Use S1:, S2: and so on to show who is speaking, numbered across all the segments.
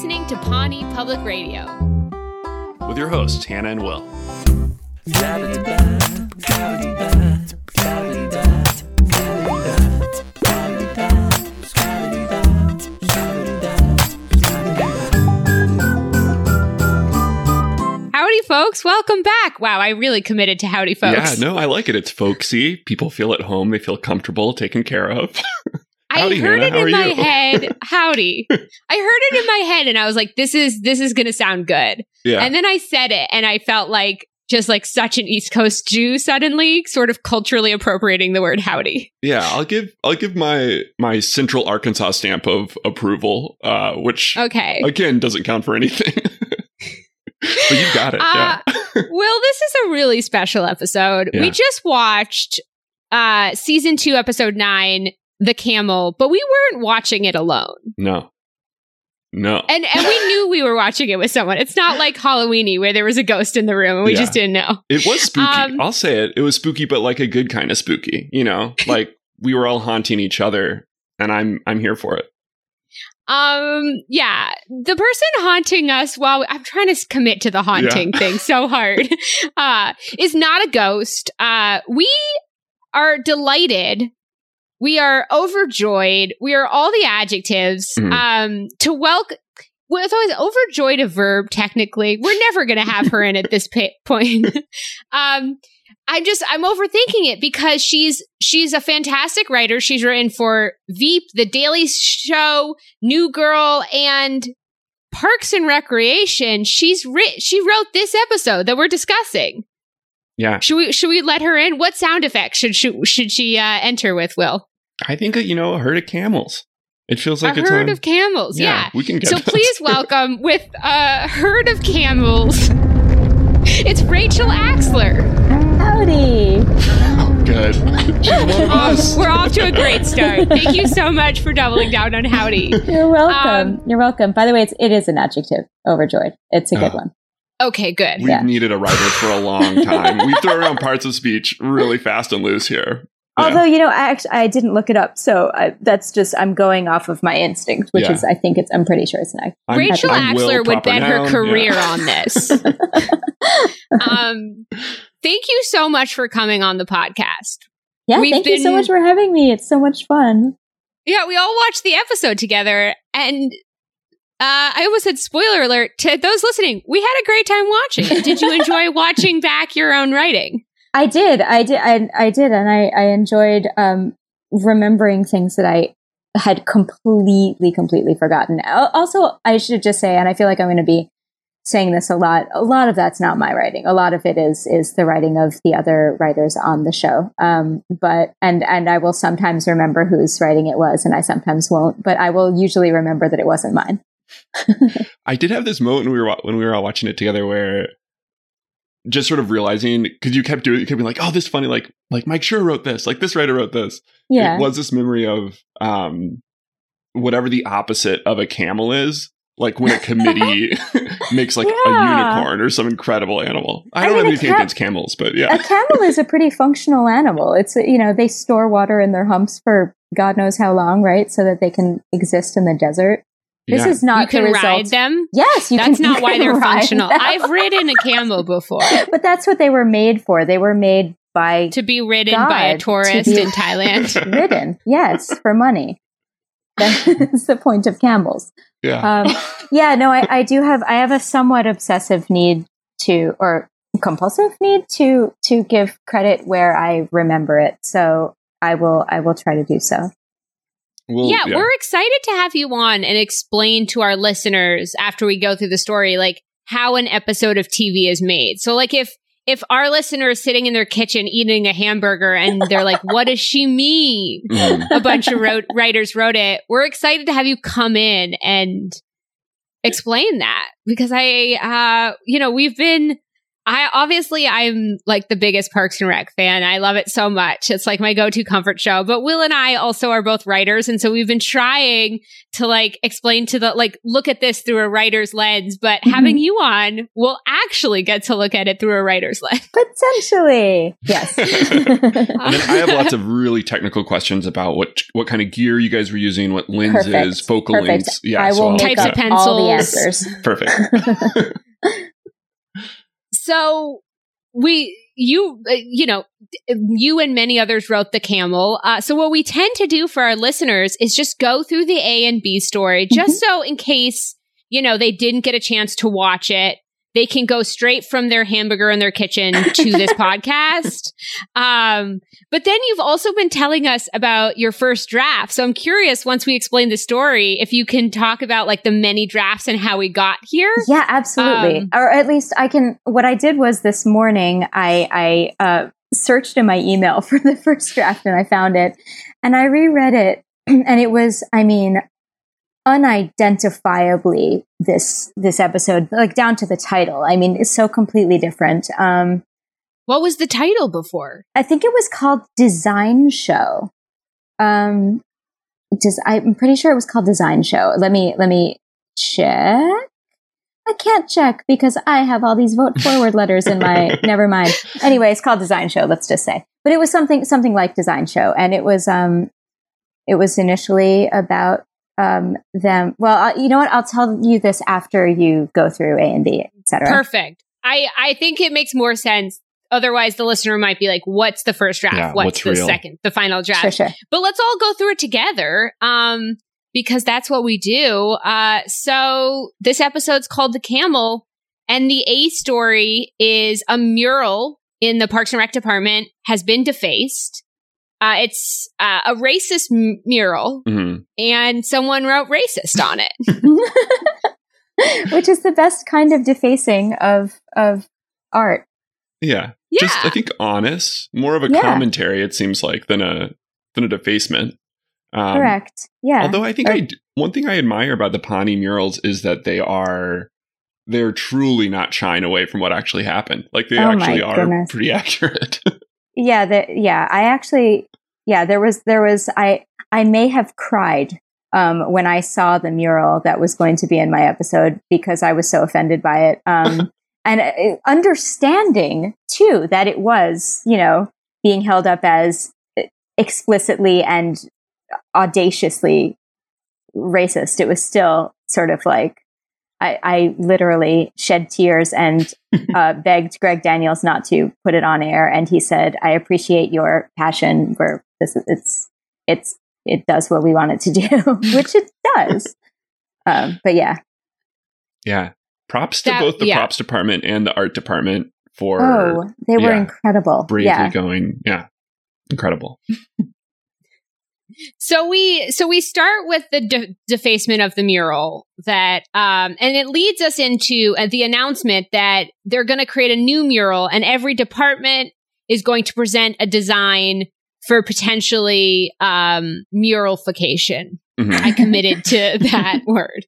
S1: listening to Pawnee Public Radio.
S2: with your hosts, Hannah and Will.
S1: Howdy, folks. Welcome back. Wow, I really committed to howdy, folks.
S2: Yeah, no, I like it. It's folksy. People feel at home. They feel comfortable, taken care of.
S1: I
S2: Howdy,
S1: heard
S2: Hannah.
S1: it in my
S2: you?
S1: head. Howdy. I heard it in my head and I was like, this is this is gonna sound good.
S2: yeah.
S1: And then I said it and I felt like just like such an East Coast Jew suddenly, sort of culturally appropriating the word howdy.
S2: yeah, I'll give I'll give my my Central Arkansas stamp of approval, uh, which
S1: Okay.
S2: again doesn't count for anything. but you got it.
S1: Uh,
S2: yeah.
S1: Will, this is a really special episode.
S2: Yeah.
S1: We just watched uh season two, episode nine, The Camel, but we weren't watching it alone.
S2: No. No.
S1: And and we knew we were watching it with someone. It's not like Halloweeny where there was a ghost in the room and we
S2: Yeah.
S1: just didn't know.
S2: It was spooky.
S1: Um,
S2: I'll say it. It was spooky, but like a good kind of spooky. You know, like we were all haunting each other, and I'm I'm here for it.
S1: Um, yeah, the person haunting us while I'm trying to commit to the haunting thing so hard, uh, is not a ghost. Uh, we are delighted. We are overjoyed. We are all the adjectives.
S2: Mhm.
S1: Um, to welcome. Well, it's always overjoyed a verb. Technically, we're never going to have her in at this pa- point. um, I'm just I'm overthinking it because she's she's a fantastic writer. She's written for Veep, The Daily Show, New Girl, and Parks and Recreation. She's writ she wrote this episode that we're discussing.
S2: Yeah,
S1: Should we should we let her in? What sound effects should she, should she uh, enter with? Will
S2: I think uh, you know a herd of camels. It feels like
S1: a
S2: it's
S1: herd
S2: on-
S1: of camels? Yeah.
S2: we can get.
S1: So
S2: that.
S1: please welcome with a herd of camels. It's Rachel Axler.
S3: Howdy.
S2: Oh, good. She's one of us.
S1: We're off to a great start. Thank you so much for doubling down on howdy.
S3: You're welcome.
S1: Um,
S3: You're welcome. By the way, it's, it is an adjective. Overjoyed. It's a good
S2: Oh.
S3: one.
S1: Okay, good.
S2: We've
S3: Yeah.
S2: needed a writer for a long time. we throw around parts of speech really fast and loose here. Yeah.
S3: Although you know, I actually I didn't look it up, so I, that's just I'm going off of my instinct, which
S2: Yeah.
S3: is I think it's I'm pretty sure it's an act.
S2: I'm-
S1: Rachel
S2: I'm Will,
S1: Axler would bet her
S2: noun.
S1: career
S2: Yeah.
S1: on this. um, thank you so much for coming on the podcast.
S3: Yeah,
S1: We've
S3: thank you so
S1: been-
S3: much for having me. It's so much fun.
S1: Yeah, we all watched the episode together, and uh, I almost said spoiler alert to those listening. We had a great time watching. Did you enjoy watching back your own writing?
S3: I did, I did, I, I did, and I, I enjoyed um, remembering things that I had completely, completely forgotten. Also, I should just say, and I feel like I'm going to be saying this a lot. A lot of that's not my writing. A lot of it is is the writing of the other writers on the show. Um, but and and I will sometimes remember whose writing it was, and I sometimes won't. But I will usually remember that it wasn't mine.
S2: I did have this moment when we were when we were all watching it together where just sort of realizing because you kept doing you kept being like, oh, this is funny, like like Mike Schur wrote this, like this writer wrote this.
S3: Yeah,
S2: It was this memory of um whatever the opposite of a camel is. Like when a committee makes like a unicorn or some incredible animal. I
S3: I
S2: don't
S3: mean,
S2: have anything
S3: ca-
S2: against camels, but yeah.
S3: a camel is a pretty functional animal. It's you know they store water in their humps for God knows how long, right? So that they can exist in the desert. This
S2: Yeah.
S3: is not
S1: you can
S3: the
S1: ride
S3: result.
S1: them.
S3: Yes, you
S1: That's
S3: can.
S1: not
S3: you
S1: why
S3: can
S1: they're functional.
S3: them.
S1: I've ridden a camel before
S3: but that's what they were made for. They were made by
S1: to be ridden by a
S3: God, to
S1: tourist in Thailand.
S3: ridden. Yes, for money. That's the point of camels.
S2: yeah.
S3: Um, yeah, no, I, I do have. I have a somewhat obsessive need to, or compulsive need to, to give credit where I remember it. So I will. I will try to do so.
S2: Well,
S1: yeah, we're excited to have you on and explain to our listeners after we go through the story, like how an episode of TV is made. So, like, if if our listener is sitting in their kitchen eating a hamburger and they're like, "What does she mean?"
S2: Mm.
S1: A bunch of wrote, writers wrote it. We're excited to have you come in and explain that because I, uh, you know, we've been. I obviously I'm like the biggest Parks and Rec fan. I love it so much. It's like my go-to comfort show. But Will and I also are both writers, and so we've been trying to like explain to the like look at this through a writer's lens. But
S3: Mhm.
S1: having you on, we'll actually get to look at it through a writer's lens.
S3: Potentially, yes.
S2: And then I have lots of really technical questions about what what kind of gear you guys were using, what lenses,
S3: Perfect.
S2: focal
S3: Perfect.
S2: lengths. Yeah,
S3: I will
S2: I'll-
S3: make
S1: Types
S3: up
S1: of
S3: all the
S1: pencils.
S3: answers.
S2: perfect.
S1: So we, you, uh, you know, you and many others wrote the camel. Uh, so what we tend to do for our listeners is just go through the A and B story, just so in case you know they didn't get a chance to watch it. They can go straight from their hamburger in their kitchen to this podcast. Um, but then you've also been telling us about your first draft. So I'm curious, once we explain the story, if you can talk about like the many drafts and how we got here.
S3: Yeah, absolutely.
S1: Um,
S3: or at least I can. What I did was this morning, I I uh, searched in my email for the first draft and I found it, and I reread it, and it was, I mean, unidentifiably this this episode, like down to the title. I mean, it's so completely different. Um,
S1: What was the title before?
S3: I think it was called Design Show. Um, does I'm pretty sure it was called Design Show. Let me let me check. I can't check because I have all these vote forward letters in my. never mind. Anyway, it's called Design Show. Let's just say, but it was something something like Design Show, and it was um, it was initially about um them. Well, uh, you know what? I'll tell you this after you go through A and B, etc.
S1: Perfect. I, I think it makes more sense. Otherwise, the listener might be like, what's the first draft?
S2: Yeah,
S1: what's,
S2: what's
S1: the
S2: real?
S1: second, the final draft?
S3: Sure, sure.
S1: But let's all go through it together. Um, because that's what we do. Uh, so this episode's called The Camel and the A story is a mural in the Parks and Rec department has been defaced. Uh, it's uh, a racist m- mural
S2: Mhm.
S1: and someone wrote racist on it.
S3: Which is the best kind of defacing of of art.
S2: Yeah.
S1: Yeah.
S2: Just I think honest, more of a
S3: Yeah.
S2: commentary. It seems like than a than a defacement. Um,
S3: Correct. Yeah.
S2: Although I think
S3: Or-
S2: I d- one thing I admire about the Pawnee murals is that they are they're truly not shying away from what actually happened. Like they
S3: Oh
S2: actually are
S3: goodness.
S2: pretty accurate.
S3: yeah. The, yeah. I actually. Yeah. There was. There was. I. I may have cried um, when I saw the mural that was going to be in my episode because I was so offended by it. Um, and uh, understanding too that it was, you know, being held up as explicitly and audaciously racist. It was still sort of like I, I literally shed tears and uh, begged Greg Daniels not to put it on air, and he said, "I appreciate your passion. Where this is, it's it's it does what we want it to do, which it does." Um, but yeah,
S2: yeah. Props to both the
S1: yeah.
S2: props department and the art department for
S3: oh, they were
S2: yeah.
S3: incredible.
S2: bravely
S3: Yeah,
S2: going. Yeah. Incredible.
S1: So we so we start with the de- defacement of the mural that um and it leads us into uh, the announcement that they're going to create a new mural and every department is going to present a design for potentially um muralification.
S2: Mhm.
S1: I committed to that word.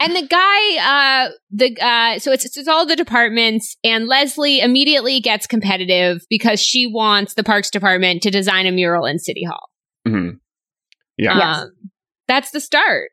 S1: And the guy, uh, the uh, so it's it's all the departments, and Leslie immediately gets competitive because she wants the Parks Department to design a mural in City Hall.
S2: Mhm. Yeah.
S3: Yes.
S1: Um, that's the start.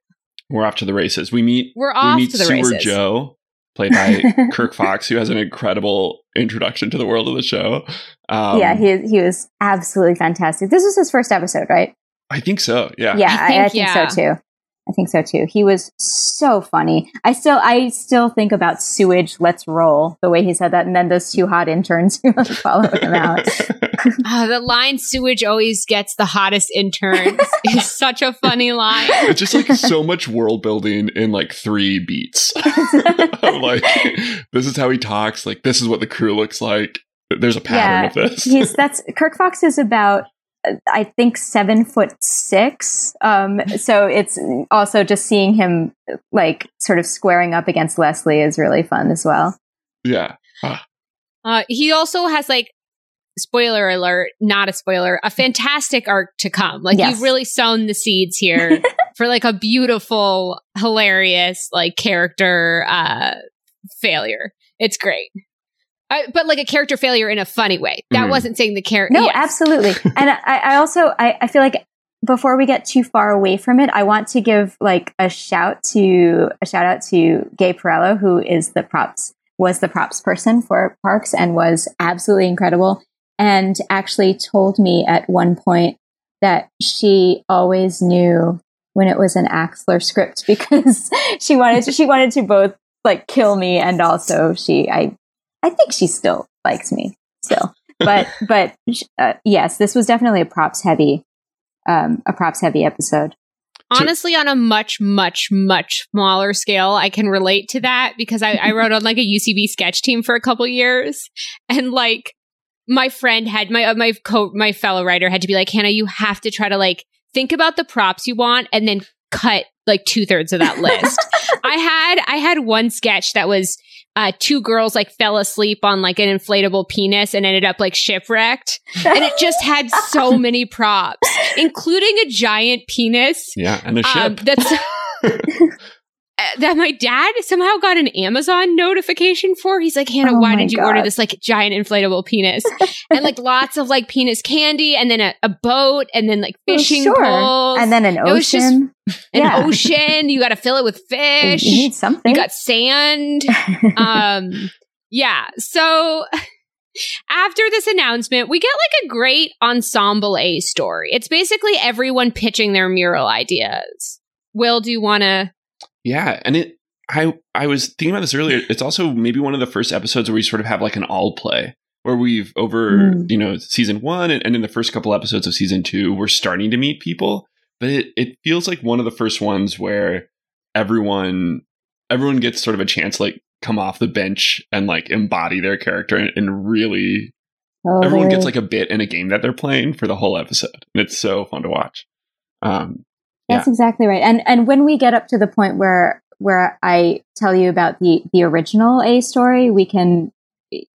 S2: We're off to the races. We meet
S1: We're
S2: we
S1: off
S2: meet
S1: to the
S2: Sewer
S1: races.
S2: Joe, played by Kirk Fox, who has an incredible introduction to the world of the show. Um,
S3: yeah, he he was absolutely fantastic. This was his first episode, right?
S2: I think so. Yeah.
S3: Yeah,
S1: I
S3: I
S1: think-
S3: I think,
S1: yeah.
S3: so too. I think so too. He was so funny. I still, I still think about sewage. Let's roll the way he said that, and then those two hot interns who follow him out.
S1: Ah, the line "sewage always gets the hottest interns" is such a funny line.
S2: it's just like so much world building in like three beats. like this is how he talks. Like this is what the crew looks like. There's a pattern
S3: Yeah,
S2: of this.
S3: He's that's Kirk Fox is about uh, I think seven foot six. Um, so it's also just seeing him like sort of squaring up against Leslie is really fun as well.
S2: yeah.
S1: Uh, he also has like spoiler alert, not a spoiler, a fantastic arc to come. Like
S3: Yes.
S1: you've really sown the seeds here for like a beautiful, hilarious like character uh failure. It's great. I, but like a character failure in a funny way. That
S2: Mhm.
S1: wasn't saying the character.
S3: No, absolutely. and I, I also I, I feel like before we get too far away from it, I want to give like a shout to a shout out to Gay Perello, who is the props was the props person for parks and was absolutely incredible. And actually told me at one point that she always knew when it was an Axler script because she wanted to, she wanted to both like kill me and also she I I think she still likes me still but but uh, yes, this was definitely a props heavy, um, a props heavy episode.
S1: Honestly, on a much, much, much smaller scale, I can relate to that because I, I wrote on like a UCB sketch team for a couple years, and like my friend had my uh, my co my fellow writer had to be like, Hannah, you have to try to like think about the props you want and then cut like two thirds of that list. I had I had one sketch that was uh, two girls like fell asleep on like an inflatable penis and ended up like shipwrecked, and it just had so many props, including a giant penis
S2: Yeah, and a ship.
S1: um, that's that my dad somehow got an Amazon notification for. He's like, Hannah,
S3: Oh
S1: why did you order this like giant inflatable penis? and like lots of like penis candy, and then a, a boat, and then like
S3: Well,
S1: fishing
S3: sure.
S1: poles,
S3: and then an
S1: It was just
S3: ocean.
S1: an
S3: yeah.
S1: ocean. You got to fill it with fish.
S3: You need something.
S1: You got sand. um, yeah. So after this announcement, we get like a great ensemble A story. It's basically everyone pitching their mural ideas. Will, do you want to?
S2: Yeah, and it I I was thinking about this earlier. It's also maybe one of the first episodes where we sort of have like an all play where we've over
S3: Mm.
S2: you know season one and, and in the first couple episodes of season two we're starting to meet people, but it it feels like one of the first ones where everyone everyone gets sort of a chance like come off the bench and like embody their character and, and really everyone gets like a bit in a game that they're playing for the whole episode and it's so fun to watch. Um,
S3: That's exactly right. And and when we get up to the point where where I tell you about the the original A story, we can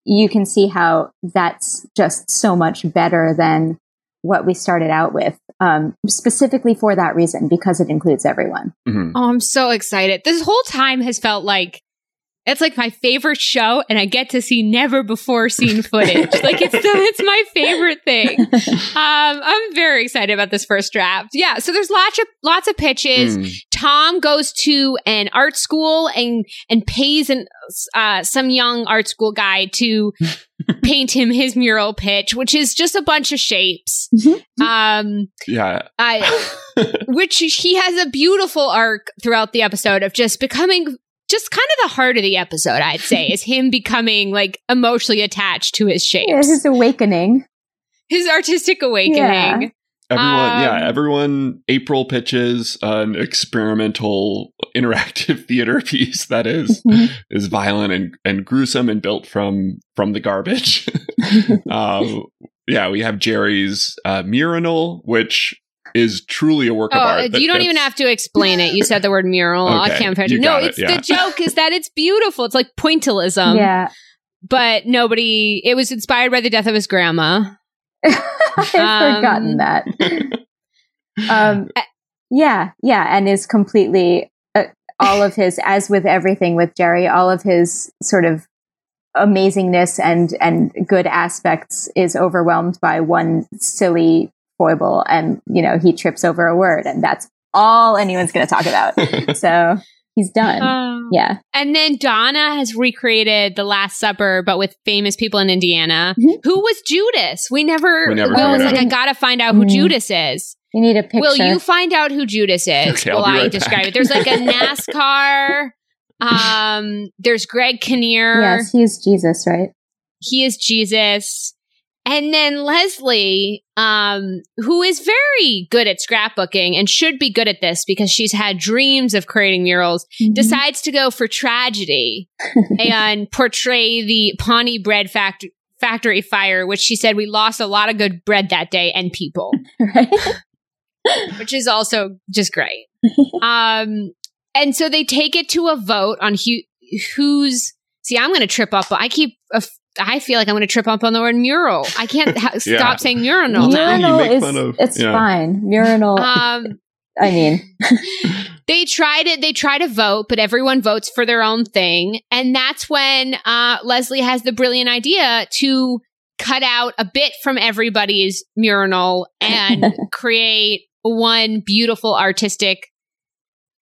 S3: you can see how that's just so much better than what we started out with. Um, specifically for that reason, because it includes everyone.
S2: mhm.
S1: Oh, I'm so excited. This whole time has felt like it's like my favorite show, and I get to see never before seen footage. like it's the, it's my favorite thing. Um, I'm very excited about this first draft. Yeah, so there's lots of lots of pitches.
S2: Mm.
S1: Tom goes to an art school and and pays an uh, some young art school guy to paint him his mural pitch, which is just a bunch of shapes. Um,
S2: Yeah.
S1: I which he has a beautiful arc throughout the episode of just becoming just kind of the heart of the episode. I'd say is him becoming like emotionally attached to his
S3: Yeah,
S1: shapes,
S3: his awakening.
S1: his artistic awakening.
S2: Everyone, yeah,
S1: Um,
S2: everyone. April pitches an experimental interactive theater piece that is is violent and, and gruesome and built from from the garbage. um, yeah, we have Jerry's uh, mural, which is truly a work of
S1: Oh,
S2: art. that
S1: you don't
S2: gets-
S1: even have to explain it. You said the word mural. I can't imagine.
S2: you
S1: No,
S2: got it,
S1: it's
S2: yeah.
S1: the joke is that it's beautiful. It's like pointillism.
S3: yeah,
S1: But nobody. It was inspired by the death of his grandma.
S3: I've
S1: Um,
S3: forgotten that. um, yeah, yeah, and is completely uh, all of his, as with everything with Jerry, all of his sort of amazingness and and good aspects is overwhelmed by one silly foible, and you know he trips over a word, and that's all anyone's going to talk about. so he's done.
S1: Um,
S3: yeah,
S1: And then Donna has recreated The Last Supper, but with famous people in Indiana.
S3: Mhm.
S1: Who was Judas? We never.
S2: We never
S1: Will was like. I gotta find out who
S3: Mm.
S1: Judas is.
S3: you need a picture.
S1: Will you find out who Judas is?
S2: Okay, I'll
S1: Will
S2: be
S1: I describe
S2: back.
S1: it? There's like a NASCAR. um, there's Greg Kinnear.
S3: yes, he's Jesus, right?
S1: He is Jesus. And then Leslie, um, who is very good at scrapbooking and should be good at this because she's had dreams of creating murals,
S3: Mhm.
S1: decides to go for tragedy and portray the Pawnee bread fact- factory fire, which she said we lost a lot of good bread that day and people,
S3: right?
S1: which is also just great. um, and so they take it to a vote on who, who's. See, I'm going to trip up. I keep. Uh, I feel like I'm going to trip up on the word mural. I can't ha-
S2: Yeah.
S1: stop saying mural
S2: Well,
S1: now.
S2: you
S3: Urinal is
S2: of-
S3: it's
S2: yeah.
S3: fine. Urinal.
S1: Um,
S3: I mean,
S1: they try to they try to vote, but everyone votes for their own thing, and that's when uh, Leslie has the brilliant idea to cut out a bit from everybody's mural and create one beautiful artistic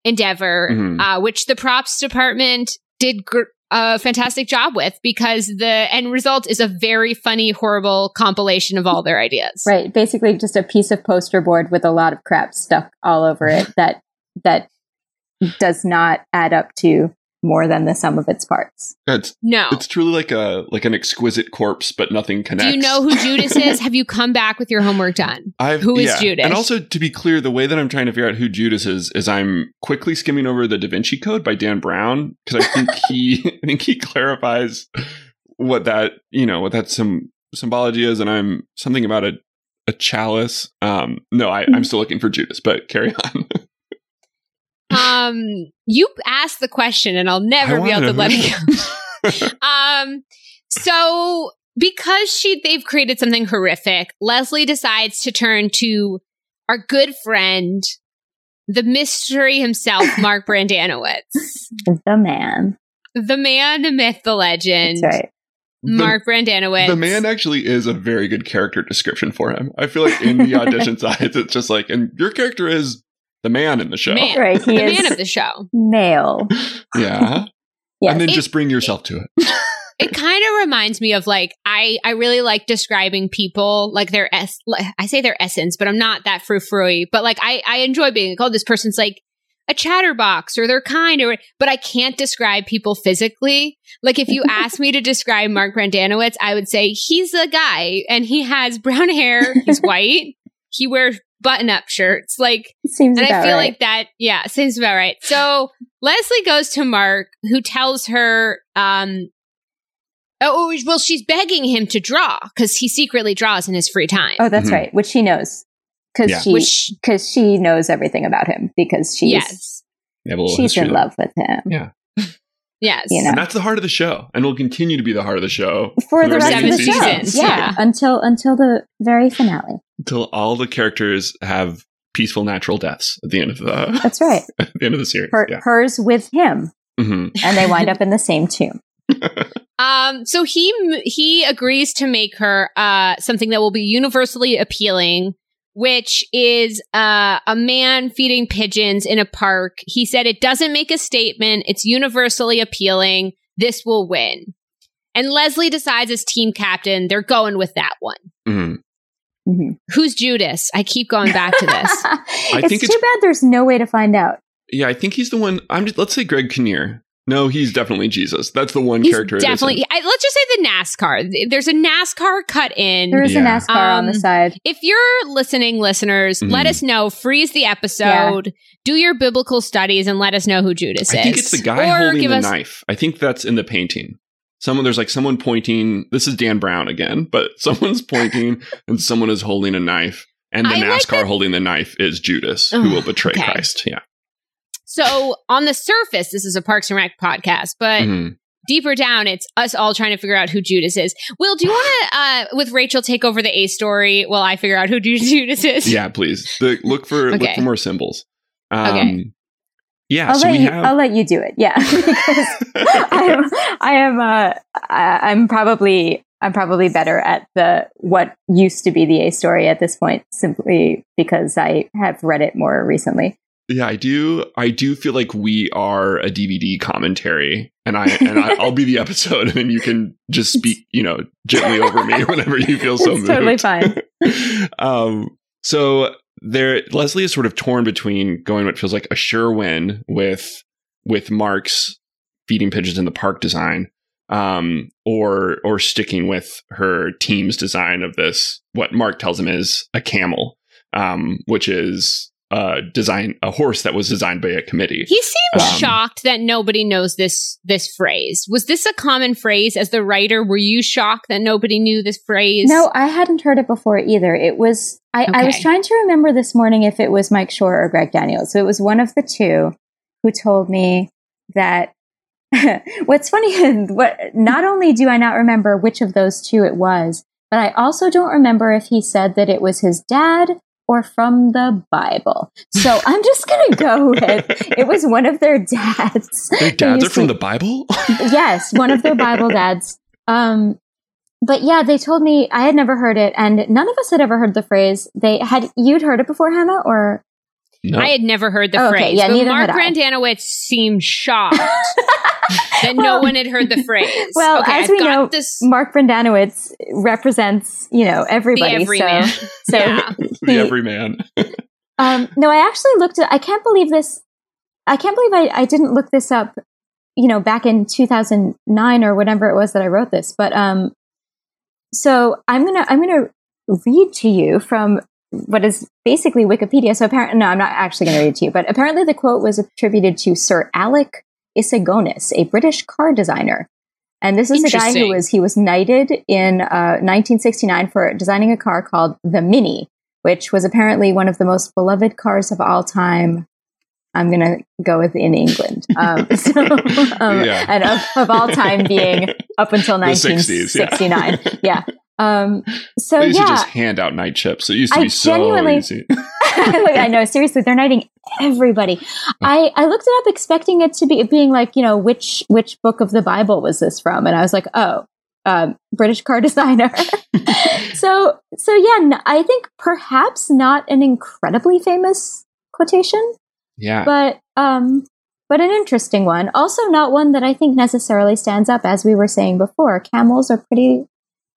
S1: endeavor,
S2: Mhm.
S1: uh, which the props department did gr- a fantastic job with because the end result is a very funny, horrible compilation of all their ideas.
S3: Right. Basically just a piece of poster board with a lot of crap stuck all over it that that does not add up to more than the sum of its parts.
S2: It's
S1: No.
S2: it's truly like a like an exquisite corpse, but nothing connects.
S1: Do you know who Judas is? Have you come back with your homework done?
S2: I've,
S1: Who is
S2: yeah.
S1: Judas?
S2: And also, to be clear, the way that I'm trying to figure out who Judas is is I'm quickly skimming over the Da Vinci Code by Dan Brown because I think he I think he clarifies what that you know what that some symbology is, and I'm something about a a chalice. Um, no, I, I'm still looking for Judas, but carry on.
S1: Um, you asked the question, and I'll never
S2: I
S1: be able to
S2: wanna
S1: let
S2: know.
S1: it go. um, so because she they've created something horrific, Leslie decides to turn to our good friend, the mystery himself, Mark Brendanawicz,
S3: The man.
S1: the man, the myth, the legend,
S3: That's right.
S1: Mark Brendanawicz.
S2: The, the man actually is a very good character description for him. I feel like in the audition sides, it's just like, and your character is the man in the show.
S1: Man.
S3: Right. He
S1: the
S3: is
S1: man of the show.
S3: male.
S2: Yeah.
S3: Yes.
S2: And then
S1: It-
S2: just bring yourself to it.
S1: It kind of reminds me of like I I really like describing people like their es like, I say their essence, but I'm not that frou frou. But like I I enjoy being like, oh, this person's like a chatterbox or they're kind or but I can't describe people physically. Like if you ask me to describe Mark Brendanawicz, I would say he's a guy and he has brown hair, he's white, he wears button up shirts. Like
S3: Seems
S1: and I feel
S3: right.
S1: like that, yeah, seems about right. So Leslie goes to Mark, who tells her, um, oh, well, she's begging him to draw because he secretly draws in his free time.
S3: Oh, that's
S2: Mhm.
S3: right. Which she knows. Because
S2: Yeah.
S3: she because she knows everything about him because she's
S1: yes,
S2: They have a little
S3: she's in love with him.
S2: Yeah.
S1: yes.
S3: You know.
S2: And that's the heart of the show, and will continue to be the heart of the show
S3: For the rest
S1: seven
S3: of the show.
S1: seasons,
S3: Yeah,
S1: yeah.
S3: Until until the very finale.
S2: Until all the characters have peaceful natural deaths at the end of the
S3: That's right.
S2: at the end of the series.
S3: Her,
S2: yeah.
S3: Hers with him.
S2: hmm
S3: And they wind up in the same tomb.
S1: Um, so he he agrees to make her uh something that will be universally appealing, which is uh, a man feeding pigeons in a park. He said it doesn't make a statement. It's universally appealing. This will win. And Leslie decides as team captain, they're going with that one.
S2: Hmm
S3: Mhm.
S1: Who's Judas? I keep going back to this.
S3: it's
S2: think
S3: too
S2: it's-
S3: bad there's no way to find out.
S2: Yeah, I think he's the one. I'm just, let's say Greg Kinnear. No, he's definitely Jesus. That's the one
S1: He's
S2: character.
S1: definitely. I, let's just say the NASCAR. There's a NASCAR cut in.
S3: There is
S2: Yeah.
S3: a NASCAR on the
S1: Um,
S3: side.
S1: If you're listening, listeners, let
S2: Mhm.
S1: us know. Freeze the episode. Do your biblical studies and let us know who Judas
S2: I
S1: is.
S2: I think it's the guy
S1: Or
S2: holding the
S1: us-
S2: knife. I think that's in the painting. Someone there's like someone pointing. This is Dan Brown again, but someone's pointing and someone is holding a knife, and the
S1: I
S2: NASCAR
S1: that-
S2: holding the knife is Judas, who will betray
S1: okay.
S2: Christ. Yeah.
S1: So on the surface, this is a Parks and Rec podcast, but
S2: Mhm.
S1: deeper down, it's us all trying to figure out who Judas is. Will, do you want to, uh, with Rachel, take over the A story while I figure out who Judas is?
S2: Yeah, please. The, look for look for more symbols. Um,
S1: Okay.
S2: Yeah.
S3: I'll
S2: so
S3: let
S2: we
S3: you.
S2: have.
S3: I'll let you do it. Yeah, because I am. I am. Uh, I'm probably. I'm probably better at the what used to be the A story at this point, simply because I have read it more recently.
S2: Yeah, I do. I do feel like we are a DVD commentary, and I and I, I'll be the episode, and then you can just speak, you know, gently over me whenever you feel so
S3: It's
S2: moved.
S3: totally fine.
S2: um, so there, Leslie is sort of torn between going what feels like a sure win with with Mark's feeding pigeons in the park design, um, or or sticking with her team's design of this what Mark tells him is a camel, um, which is a design a horse that was designed by a committee.
S1: He seems
S2: Um,
S1: shocked that nobody knows this this phrase. Was this a common phrase as the writer? Were you shocked that nobody knew this phrase?
S3: No, I hadn't heard it before either. It was. I, I was trying to remember this morning if it was Mike Schur or Greg Daniels. So it was one of the two who told me that. what's funny is what not only do I not remember which of those two it was, but I also don't remember if he said that it was his dad or from the Bible? So I'm just going to go with it was one of their dads.
S2: Their dads are from to, the Bible?
S3: yes, one of their Bible dads. Um, but yeah, they told me I had never heard it, and none of us had ever heard the phrase. They had you'd heard it before, Hannah, or
S1: no. I had never heard the oh, phrase. Okay. Yeah, but Mark Brendanawicz seemed shocked that well, no one had heard the phrase.
S3: Well, okay, as I've we know, this Mark Brendanawicz represents you know everybody.
S1: The everyman.
S3: So, so
S2: yeah. the everyman.
S3: um, no, I actually looked at. I can't believe this. I can't believe I, I didn't look this up. You know, back in 2009 or whatever it was that I wrote this. But um, so I'm gonna I'm gonna read to you from what is basically Wikipedia. So apparently, no, I'm not actually going to read it to you, but apparently the quote was attributed to Sir Alec Issigonis, a British car designer. And this is a guy who was, he was knighted in uh, 1969 for designing a car called the Mini, which was apparently one of the most beloved cars of all time. I'm going to go with in England. Um, so, um, yeah. And of, of, all time being up until 1969. 60s, yeah. yeah. Um, so
S2: they used
S3: yeah,
S2: to just hand out night chips. It used to I be so easy.
S3: I know, seriously, they're knighting everybody. I, I looked it up expecting it to be being like, you know, which which book of the Bible was this from? And I was like, oh, um, British car designer. so so yeah, I think perhaps not an incredibly famous quotation.
S2: Yeah.
S3: But um but an interesting one. Also not one that I think necessarily stands up as we were saying before. Camels are pretty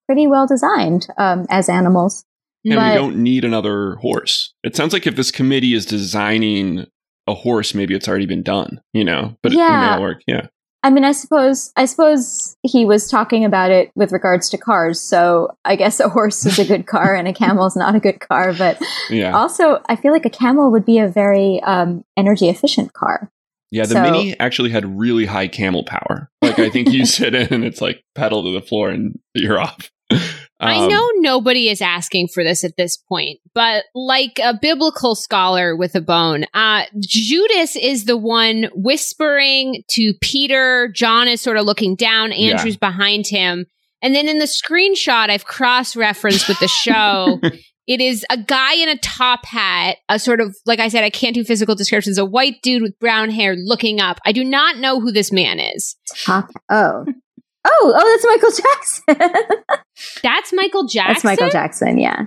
S3: pretty well designed um, as animals.
S2: And but, we don't need another horse. It sounds like if this committee is designing a horse, maybe it's already been done, you know, but yeah. it may work. Yeah.
S3: I mean, I suppose, I suppose he was talking about it with regards to cars. So I guess a horse is a good car and a camel is not a good car. But yeah. also, I feel like a camel would be a very um, energy efficient car.
S2: Yeah, the so, Mini actually had really high camel power. Like I think you sit in and it's like pedal to the floor and you're off.
S1: Um, I know nobody is asking for this at this point, but like a biblical scholar with a bone, uh, Judas is the one whispering to Peter. John is sort of looking down. Andrew's yeah. behind him. And then in the screenshot, I've cross referenced with the show. it is a guy in a top hat, a sort of, like I said, I can't do physical descriptions, a white dude with brown hair looking up. I do not know who this man is.
S3: Top. Oh. Oh, oh, that's Michael Jackson.
S1: that's Michael Jackson.
S3: That's Michael Jackson. Yeah,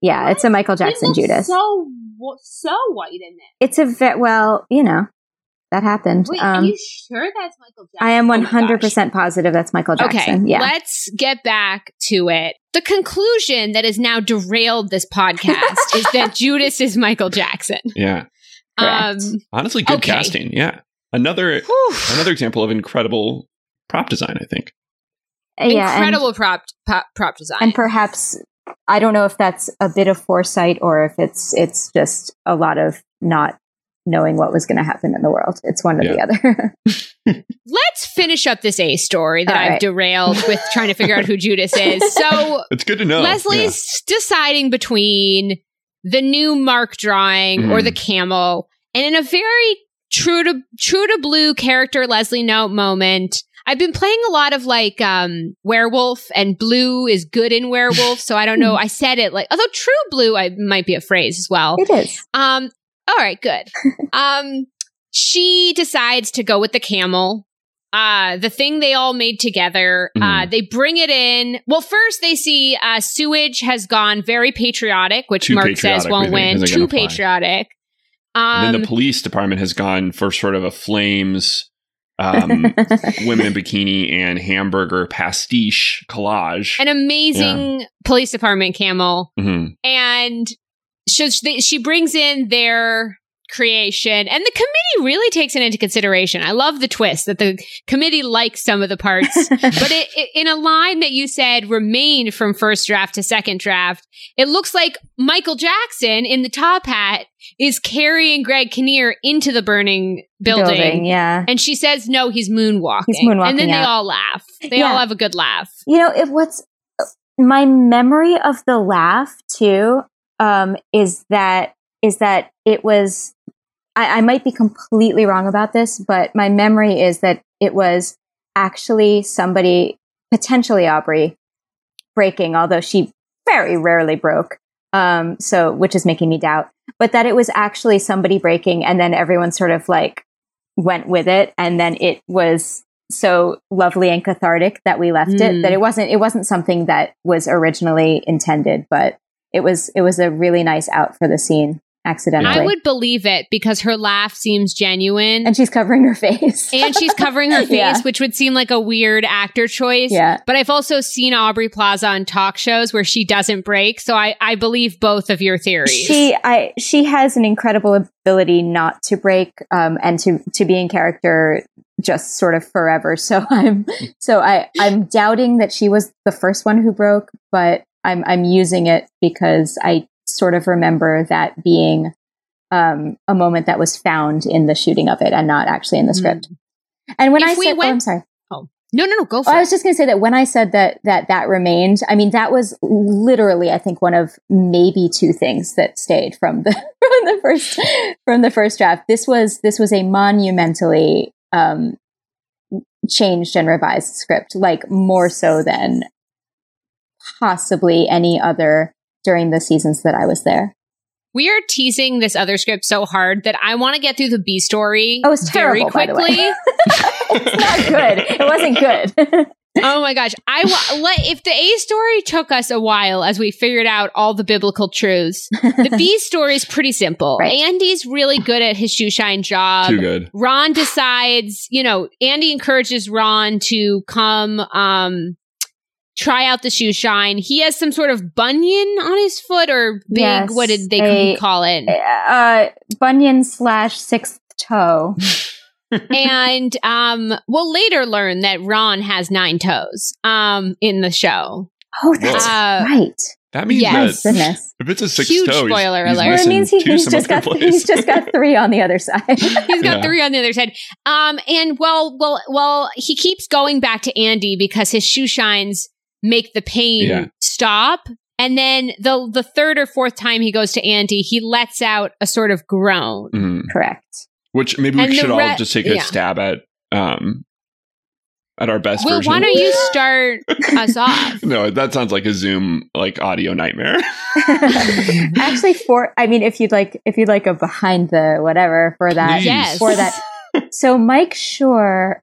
S3: yeah. What? It's a Michael Jackson Judas.
S1: So so white in it.
S3: It's a ve- well, you know, that happened.
S1: Wait, um, are you sure that's Michael Jackson?
S3: I am one hundred percent positive that's Michael Jackson.
S1: Okay,
S3: yeah.
S1: Let's get back to it. The conclusion that has now derailed this podcast is that Judas is Michael Jackson.
S2: Yeah. Um, Honestly, good okay. casting. Yeah. Another Whew. another example of incredible prop design, I think.
S3: Yeah,
S1: Incredible and, prop, prop prop design.
S3: And perhaps I don't know if that's a bit of foresight or if it's it's just a lot of not knowing what was going to happen in the world. It's one or yeah. the other.
S1: Let's finish up this A story that All I've right. derailed with trying to figure out who Judas is. So
S2: it's good to know.
S1: Leslie's yeah. deciding between the new Mark drawing mm. or the camel, and in a very true to true to blue character Leslie note moment, I've been playing a lot of like um werewolf and blue is good in werewolf. So I don't know. I said it like although true blue I might be a phrase as well.
S3: It is.
S1: Um all right, good. um she decides to go with the camel. Uh the thing they all made together. Mm. Uh mm-hmm. they bring it in. Well, first they see uh sewage has gone very patriotic, which Too Mark patriotic, says won't win. Too patriotic.
S2: Um, and then the um, police department has gone for sort of a flames um, women in bikini and hamburger pastiche collage.
S1: An amazing yeah. police department camel. Mm-hmm. And she, she brings in their creation. And the committee really takes it into consideration. I love the twist that the committee likes some of the parts but it, it, in a line that you said remained from first draft to second draft it looks like michael jackson in the top hat is carrying greg kinnear into the burning building, building
S3: yeah.
S1: And she says no he's moonwalking.
S3: He's moonwalking
S1: and then
S3: out.
S1: they all laugh. They yeah. all have a good laugh.
S3: You know it what's my memory of the laugh too um, is that is that it was I, I might be completely wrong about this, but my memory is that it was actually somebody, potentially Aubrey, breaking, although she very rarely broke. Um, so which is making me doubt, but that it was actually somebody breaking, and then everyone sort of like went with it, and then it was so lovely and cathartic that we left
S1: Mm.
S3: it. That it wasn't it wasn't something that was originally intended, but it was it was a really nice out for the scene accidentally.
S1: I would believe it because her laugh seems genuine.
S3: and she's covering her face,
S1: and she's covering her face,
S3: Yeah.
S1: which would seem like a weird actor choice.
S3: yeah.
S1: But I've also seen Aubrey Plaza on talk shows where she doesn't break. So I, I believe both of your theories.
S3: She I she has an incredible ability not to break um and to to be in character just sort of forever. So I'm so I I'm doubting that she was the first one who broke, but I'm I'm using it because I sort of remember that being um a moment that was found in the shooting of it and not actually in the
S1: Mm.
S3: script. And when
S1: If
S3: I
S1: we
S3: said, oh, I'm sorry. Oh.
S1: No, no, no, go for
S3: Oh, I was just going to say that when I said that that that remained, I mean that was literally, I think, one of maybe two things that stayed from the from the first from the first draft. This was this was a monumentally um, changed and revised script, like more so than possibly any other during the seasons that I was there.
S1: We are teasing this other script so hard that I want to get through the B story
S3: Oh, it's
S1: very
S3: terrible, by the way.
S1: quickly.
S3: it's not good. It wasn't good.
S1: oh my gosh. I wa- let, if the A story took us a while as we figured out all the biblical truths, the B story is pretty simple.
S3: Right.
S1: Andy's really good at his shoe shine job.
S2: Too good.
S1: Ron decides, you know, Andy encourages Ron to come um try out the shoe shine. He has some sort of bunion on his foot or big
S3: Yes,
S1: what did they
S3: a-
S1: call it?
S3: uh, bunion slash sixth toe.
S1: and um we'll later learn that Ron has nine toes um in the show.
S3: Oh, that's
S1: Uh,
S3: right.
S2: That means
S1: Yes.
S2: That
S3: goodness.
S2: if it's a six
S1: Huge
S2: toe, he's-
S1: spoiler
S2: he's
S1: alert.
S3: Well, it means he, he's just got
S2: places.
S3: he's just got three on the other side.
S1: He's got
S2: Yeah.
S1: three on the other side. Um and well well well he keeps going back to Andy because his shoe shines make the pain
S2: Yeah.
S1: stop. And then the the third or fourth time he goes to Andy, he lets out a sort of groan.
S2: Mhm.
S3: Correct.
S2: Which maybe we
S1: And the
S2: should all just take a
S1: yeah.
S2: stab at um at our best
S1: Well,
S2: version.
S1: why don't you start us off?
S2: no, that sounds like a Zoom like audio nightmare.
S3: Actually, for I mean, if you'd like, if you'd like a behind the whatever for that,
S2: Please.
S1: Yes.
S3: for that. So Mike Schur,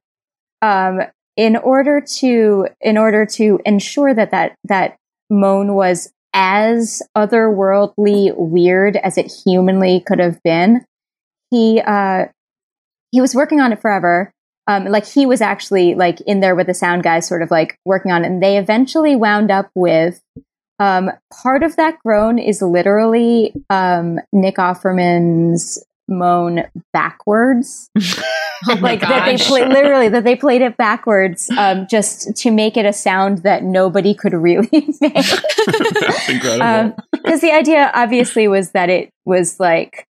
S3: um, in order to in order to ensure that that that moan was as otherworldly weird as it humanly could have been, he uh, he was working on it forever. Um, like he was actually like in there with the sound guys, sort of like working on it, and they eventually wound up with um, part of that groan is literally um, Nick Offerman's moan backwards
S1: Oh
S3: like that they
S1: gosh.
S3: play literally that they played it backwards um, just to make it a sound that nobody could really make
S2: That's incredible.
S3: um, because the idea obviously was that it was like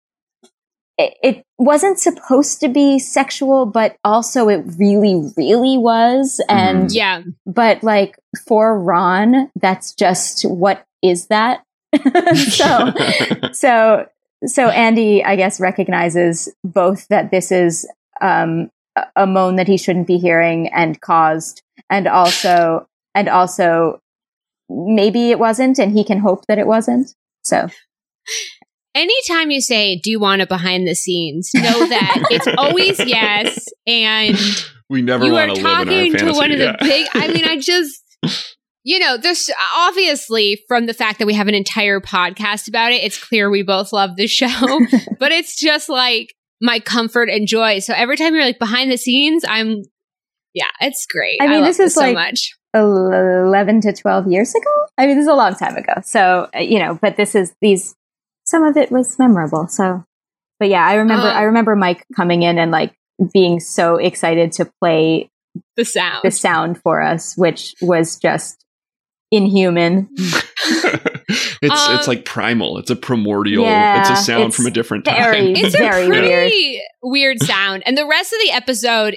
S3: it, it wasn't supposed to be sexual but also it really really was and
S1: yeah.
S3: but like for ron that's just what is that so so so andy i guess recognizes both that this is um a- a moan that he shouldn't be hearing and caused and also and also maybe it wasn't and he can hope that it wasn't so
S1: Anytime you say, Do you want it behind the scenes? Know that it's always yes. And
S2: we never
S1: you are
S2: want to live in our
S1: talking to
S2: fantasy.
S1: one of the big I mean, I just you know, there's obviously from the fact that we have an entire podcast about it, it's clear we both love the show. but it's just like my comfort and joy. So every time you're like behind the scenes, I'm yeah, it's great.
S3: I mean,
S1: love
S3: this is
S1: so
S3: like-
S1: much.
S3: 11 to 12 years ago i mean this is a long time ago so uh, you know but this is these some of it was memorable so but yeah i remember
S1: Um,
S3: i remember mike coming in and like being so excited to play
S1: The sound.
S3: the sound for us which was just inhuman
S2: it's
S1: Um,
S2: it's like primal. It's a primordial.
S3: Yeah,
S2: it's a sound
S3: it's
S2: from a different
S3: very-
S2: time.
S1: It's
S3: very
S1: a
S3: weird.
S1: pretty weird. sound. And the rest of the episode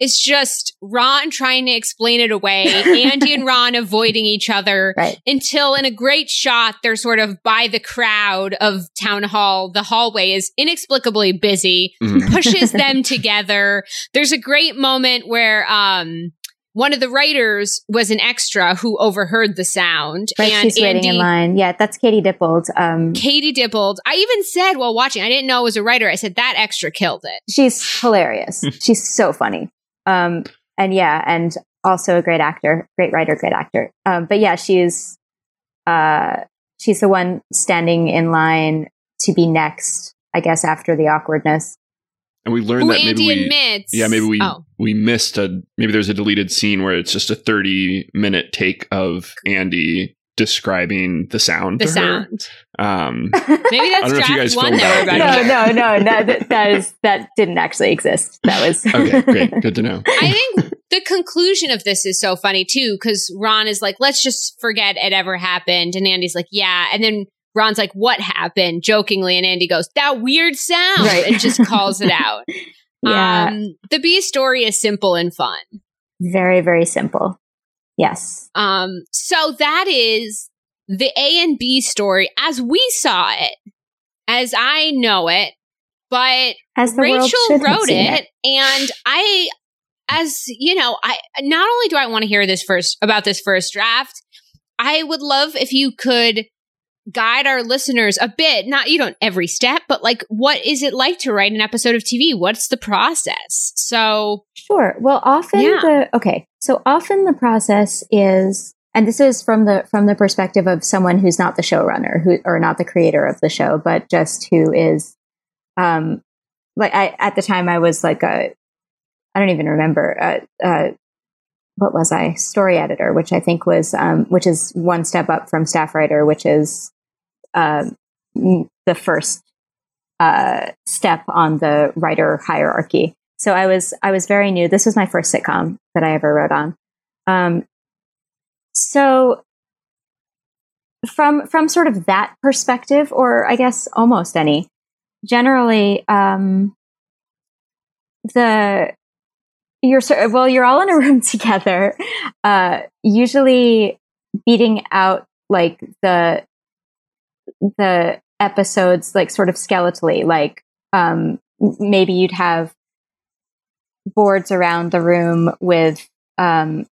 S1: is just Ron trying to explain it away, Andy and Ron avoiding each other
S3: right
S1: until in a great shot, they're sort of by the crowd of town hall. The hallway is inexplicably busy,
S2: Mhm.
S1: pushes them together. There's a great moment where, um, one of the writers was an extra who overheard the sound.
S3: Right,
S1: and
S3: she's waiting in line. Yeah, that's Katie Dippold. Um,
S1: Katie Dippold. I even said while watching, I didn't know it was a writer. I said that extra killed it.
S3: she's hilarious. she's so funny. Um, and yeah, and also a great actor, great writer, great actor. Um, but yeah, she's uh, she's the one standing in line to be next, I guess, after the awkwardness.
S2: And we learned
S1: Who
S2: that
S1: Andy
S2: maybe we,
S1: admits.
S2: yeah, maybe we
S1: Oh,
S2: we missed a maybe there's a deleted scene where it's just a 30 minute take of Andy describing the sound.
S1: the
S2: to her.
S1: sound.
S2: Um,
S1: Maybe that's I
S2: don't know if you guys
S1: one
S2: filmed
S1: that we're
S2: that.
S3: no, no, no, no. That, that is that didn't actually exist. That was
S2: okay, great, good to know.
S1: I think the conclusion of this is so funny too, because Ron is like, let's just forget it ever happened. And Andy's like, yeah. And then Ron's like, what happened? Jokingly. And Andy goes, that weird sound.
S3: Right.
S1: And just calls it out.
S3: yeah,
S1: Um, the B story is simple and fun.
S3: very very simple. Yes,
S1: Um, so that is the A and B story as we saw it, as I know it. But
S3: as
S1: Rachel wrote
S3: seen
S1: it, and I, as you know, I not only do I want to hear this first about this first draft, I would love if you could guide our listeners a bit. Not you don't every step, but like, what is it like to write an episode of TV? What's the process? So
S3: Sure. Well, often
S1: Yeah.
S3: the okay. So often the process is, and this is from the from the perspective of someone who's not the showrunner, who or not the creator of the show, but just who is, um, like I at the time I was like a, I don't even remember, uh, uh, what was I story editor, which I think was, um, which is one step up from staff writer, which is, um, the first uh, step on the writer hierarchy. So I was I was very new. This was my first sitcom that I ever wrote on. Um, so from from sort of that perspective, or I guess almost any, generally um, the you're well you're all in a room together, uh, usually beating out like the the episodes like sort of skeletally like um maybe you'd have boards around the room with um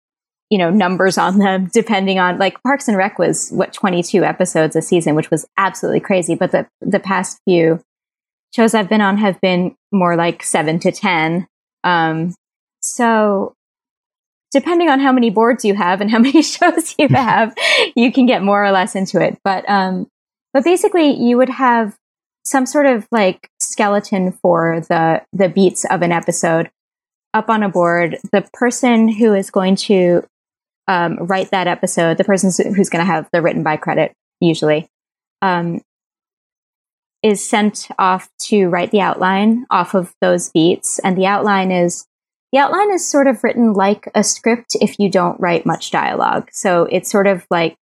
S3: you know numbers on them depending on like parks and rec was what 22 episodes a season which was absolutely crazy but the the past few shows i've been on have been more like 7 to 10 um so depending on how many boards you have and how many shows you have you can get more or less into it but um but basically you would have some sort of like skeleton for the the beats of an episode. Up on a board the person who is going to um, write that episode the person who's going to have the written by credit usually um, is sent off to write the outline off of those beats. And the outline is the outline is sort of written like a script if you don't write much dialogue. So it's sort of like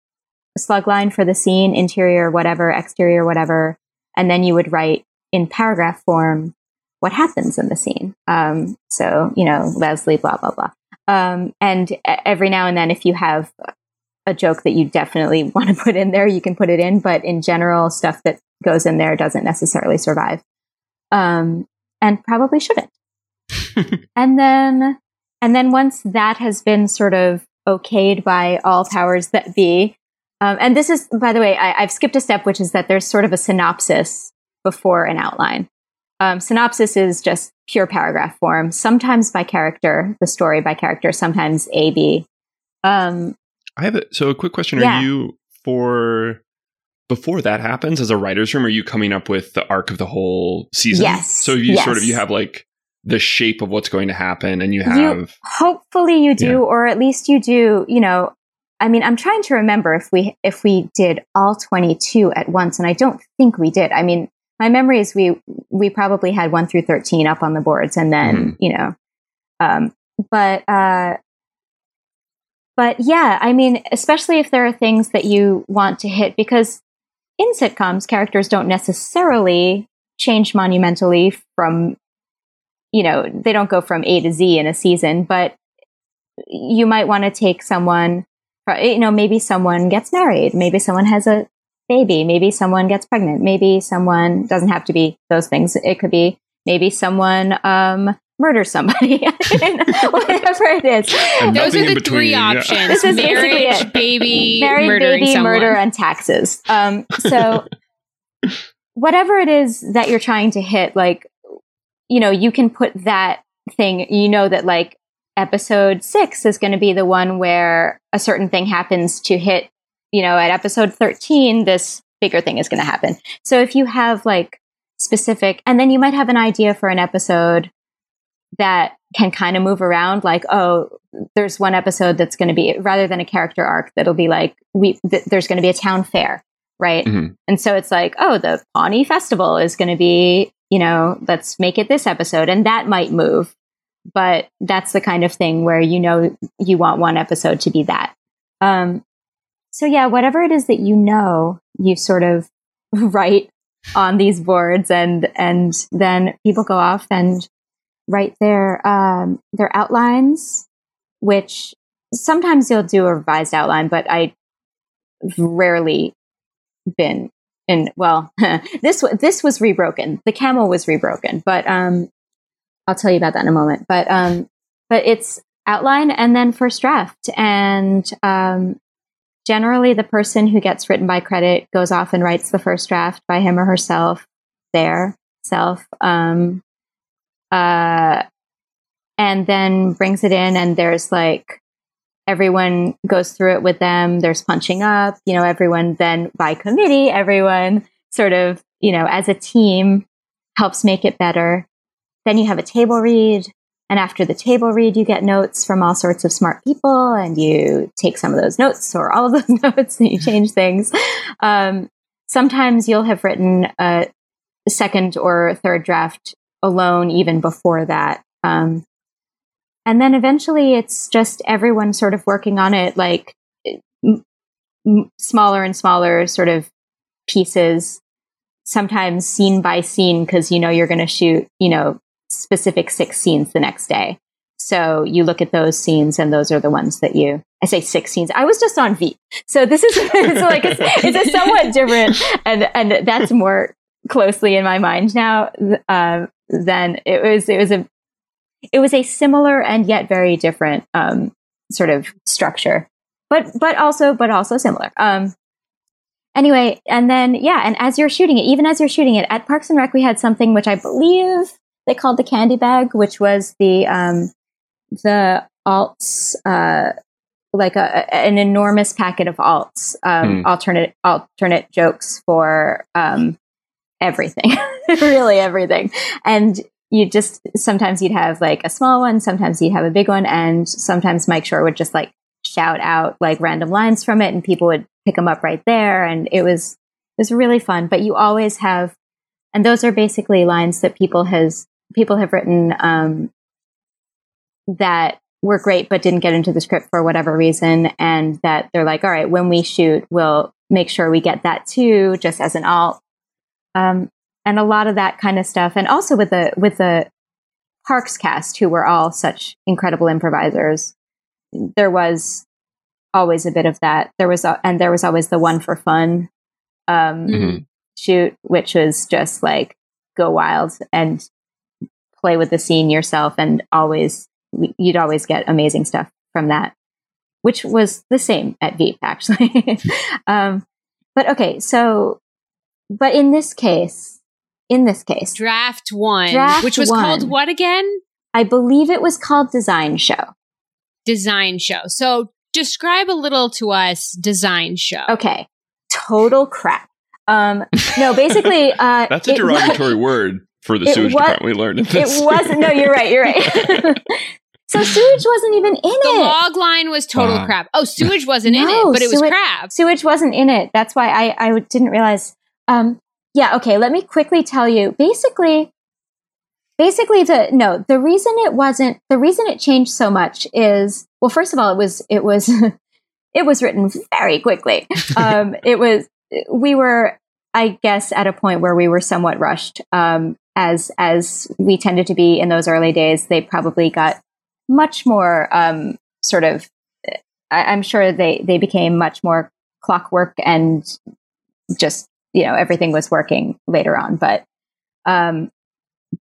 S3: slug line for the scene, interior, whatever, exterior, whatever. And then you would write in paragraph form what happens in the scene. Um, so, you know, Leslie, blah, blah, blah. Um, and every now and then, if you have a joke that you definitely want to put in there, you can put it in. But in general, stuff that goes in there doesn't necessarily survive. Um, and probably shouldn't. and then, and then once that has been sort of okayed by all powers that be, um, and this is, by the way, I, I've skipped a step, which is that there's sort of a synopsis before an outline. Um, synopsis is just pure paragraph form, sometimes by character, the story by character, sometimes A, B. Um,
S2: I have a, so a quick question: Are
S3: Yeah.
S2: you for before that happens as a writer's room? Are you coming up with the arc of the whole season?
S3: Yes.
S2: So you sort of you have like the shape of what's going to happen, and you
S3: You-
S2: have
S3: hopefully you do,
S2: Yeah.
S3: or at least you do, you know, I mean, I'm trying to remember if we, if we did all 22 at once, and I don't think we did. I mean, my memory is we, we probably had one through 13 up on the boards and then,
S2: Mhm.
S3: you know, um, but, uh, but yeah, I mean, especially if there are things that you want to hit, because in sitcoms, characters don't necessarily change monumentally from, you know, they don't go from A to Z in a season, but you might want to take someone, you know, maybe someone gets married, maybe someone has a baby, maybe someone gets pregnant, maybe someone doesn't have to be those things. It could be maybe someone um, murder somebody, whatever it is.
S2: And
S1: Those are
S2: in
S1: the three
S2: yeah.
S1: options:
S3: This is basically
S1: marriage,
S3: it.
S1: baby,
S3: Married, baby,
S1: someone.
S3: murder, and taxes. Um, so whatever it is that you're trying to hit, like, you know, you can put that thing, you know, that like episode six is going to be the one where a certain thing happens to hit, you know, at episode 13, this bigger thing is going to happen. So if you have like specific, and then you might have an idea for an episode that can kind of move around, like, oh, there's one episode that's going to be rather than a character arc that'll be like we th- there's going to be a town fair right
S2: Mhm.
S3: and so it's like oh the pawnee festival is going to be you know let's make it this episode and that might move but that's the kind of thing where you know you want one episode to be that um so yeah whatever it is that you know you sort of write on these boards and and then people go off and write their um their outlines which sometimes you'll do a revised outline, but I rarely been in. Well, this this was rebroken. The camel was rebroken, but um, I'll tell you about that in a moment. But um, but it's outline and then first draft, and um, generally the person who gets written by credit goes off and writes the first draft by him or herself, their self. Um, uh, and then brings it in and there's like everyone goes through it with them there's punching up you know everyone then by committee everyone sort of you know as a team helps make it better then you have a table read and after the table read you get notes from all sorts of smart people and you take some of those notes or all of those notes and you change things. Um, sometimes you'll have written a second or third draft alone even before that. Um, and then eventually it's just everyone sort of working on it like m- m- smaller and smaller sort of pieces sometimes scene by scene because you know you're going to shoot you know specific six scenes the next day. So you look at those scenes and those are the ones that you i say six scenes. I was just on Veep. So this is it's like a, it's a somewhat different and and that's more closely in my mind now uh, than it was it was a it was a similar and yet very different um, sort of structure, but but also but also similar. Um, anyway, and then yeah, and as you're shooting it, even as you're shooting it at Parks and Rec, we had something which I believe they called the candy bag, which was the um, the alts. Uh, like a, an enormous packet of alts, um,
S2: Hmm.
S3: alternate alternate jokes for um, everything, really everything, and you just sometimes you'd have like a small one, sometimes you'd have a big one, and sometimes Mike Schur would just like shout out like random lines from it, and people would pick them up right there, and it was it was really fun. But you always have, and those are basically lines that people has people have written um, that were great but didn't get into the script for whatever reason, and that they're like, all right, when we shoot, we'll make sure we get that too, just as an alt. Um, and a lot of that kind of stuff and also with the with the parks cast who were all such incredible improvisers there was always a bit of that there was a, and there was always the one for fun um
S2: Mhm.
S3: shoot which was just like go wild and play with the scene yourself and always you'd always get amazing stuff from that which was the same at veep actually um but okay so but in this case in this case
S1: Draft one,
S3: Draft
S1: which was
S3: one.
S1: called what again?
S3: i believe it was called design show
S1: Design show. So describe a little to us design show.
S3: okay total crap um no basically uh
S2: That's a
S3: it
S2: derogatory word for the
S3: it
S2: sewage
S3: wa-
S2: department. We learned in this.
S3: it wasn't no you're right you're right so sewage wasn't even in
S1: The
S3: it The
S1: log line was total
S2: Wow.
S1: crap. Oh, sewage wasn't in it, but it was crap.
S3: sewage wasn't in it that's why i i didn't realize um yeah okay let me quickly tell you basically basically the no the reason it wasn't the reason it changed so much is well first of all it was it was it was written very quickly um it was we were i guess at a point where we were somewhat rushed um as as we tended to be in those early days they probably got much more um sort of I, i'm sure they they became much more clockwork and just you know everything was working later on but um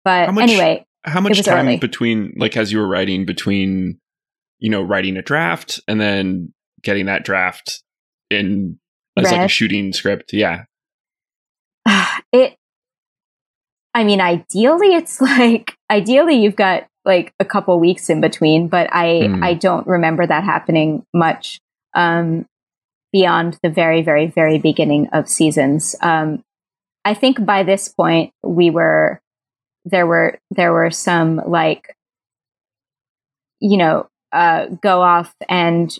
S3: but
S2: How much-
S3: anyway
S2: how much time early. between like as you were writing between you know writing a draft and then getting that draft in as Red. like a shooting script yeah
S3: it i mean ideally it's like ideally you've got like a couple weeks in between but i mm. i don't remember that happening much um beyond the very very very beginning of seasons um i think by this point we were there were there were some like you know uh, go off and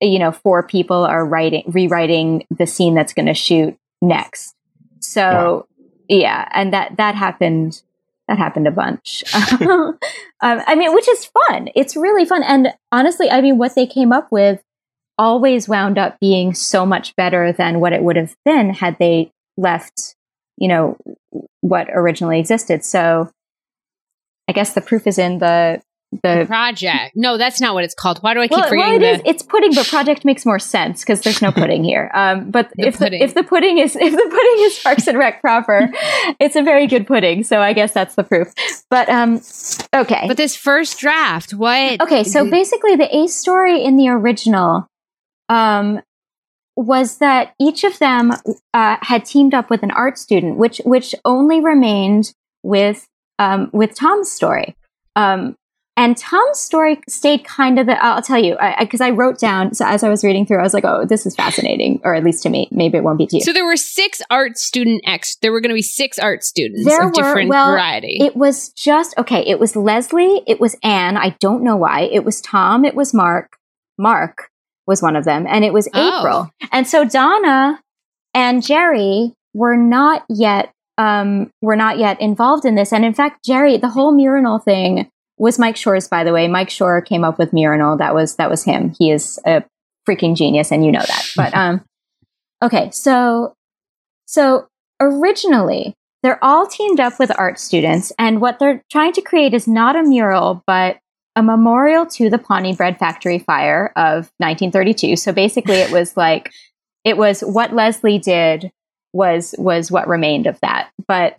S3: you know four people are writing rewriting the scene that's going to shoot next so yeah and that that happened that happened a bunch. Um, i mean which is fun. It's really fun. And honestly i mean what they came up with always wound up being so much better than what it would have been had they left you know, what originally existed. So I guess the proof is in the the,
S1: project. No, that's not what it's called. Why do I keep
S3: well,
S1: forgetting?
S3: Well, it the- is, It's pudding, but project makes more sense because there's no pudding here. Um, but the if the, if the pudding is if the pudding is Parks and Rec proper, it's a very good pudding. So I guess that's the proof. But um, okay.
S1: But this first draft, what?
S3: Okay, so basically the A story in the original, um, was that each of them uh, had teamed up with an art student, which which only remained with um, with Tom's story. Um, and Tom's story stayed kind of the, I'll tell you, because I, I, I, wrote down, so as I was reading through, I was like, oh, this is fascinating, or at least to me. Maybe it won't be to you.
S1: So there were six art student X, there were going to be six art students there of were, different well, variety.
S3: It was just, okay, it was Leslie, it was Anne, I don't know why, it was Tom, it was Mark, Mark, was one of them, and it was oh. April. And so Donna and Jerry were not yet um, were not yet involved in this. And in fact, Jerry, the whole Murinal thing was Mike Schur's, by the way. Mike Schur came up with Murinal. That was that was him. He is a freaking genius, and you know that. But um, okay, so so originally they're all teamed up with art students, and what they're trying to create is not a mural, but a memorial to the Pawnee Bread Factory fire of 1932. So basically, it was like it was what Leslie did was was what remained of that. But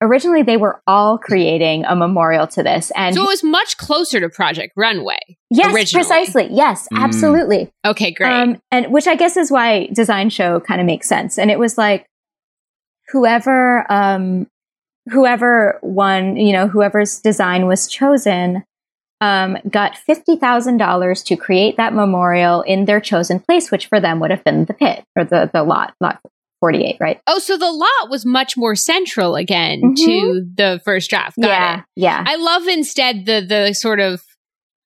S3: originally, they were all creating a memorial to this, and
S1: so it was much closer to Project Runway.
S3: Yes,
S1: originally.
S3: precisely. Yes, mm. absolutely.
S1: Okay, great. Um,
S3: and which I guess is why Design Show kind of makes sense. And it was like whoever um whoever won, you know, whoever's design was chosen um, got $50,000 to create that memorial in their chosen place, which for them would have been the pit or the, the lot, lot 48, right?
S1: Oh, so the lot was much more central again mm-hmm. to the first draft. Got
S3: yeah.
S1: It.
S3: Yeah.
S1: I love instead the, the sort of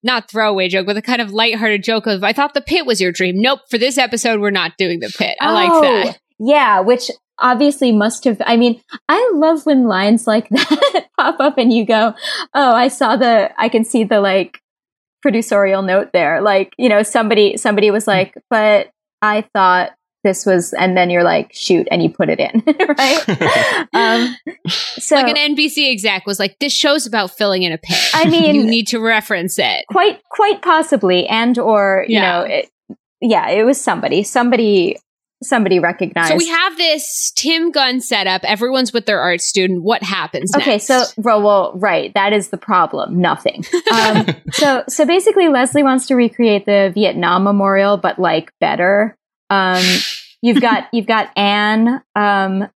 S1: not throwaway joke, but the kind of lighthearted joke of, I thought the pit was your dream. Nope. For this episode, we're not doing the pit. I oh, like that.
S3: Yeah. Which obviously must have i mean i love when lines like that pop up and you go oh i saw the i can see the like producerial note there like you know somebody somebody was like but i thought this was and then you're like shoot and you put it in right um
S1: so like an nbc exec was like this show's about filling in a pit
S3: i mean
S1: you need to reference it
S3: quite quite possibly and or you yeah. know it, yeah it was somebody somebody somebody recognized.
S1: So we have this Tim Gunn setup. Everyone's with their art student. What happens?
S3: Okay,
S1: next?
S3: so well, right, that is the problem. Nothing. Um, so so basically, Leslie wants to recreate the Vietnam Memorial, but like better. Um, you've got you've got Anne, um,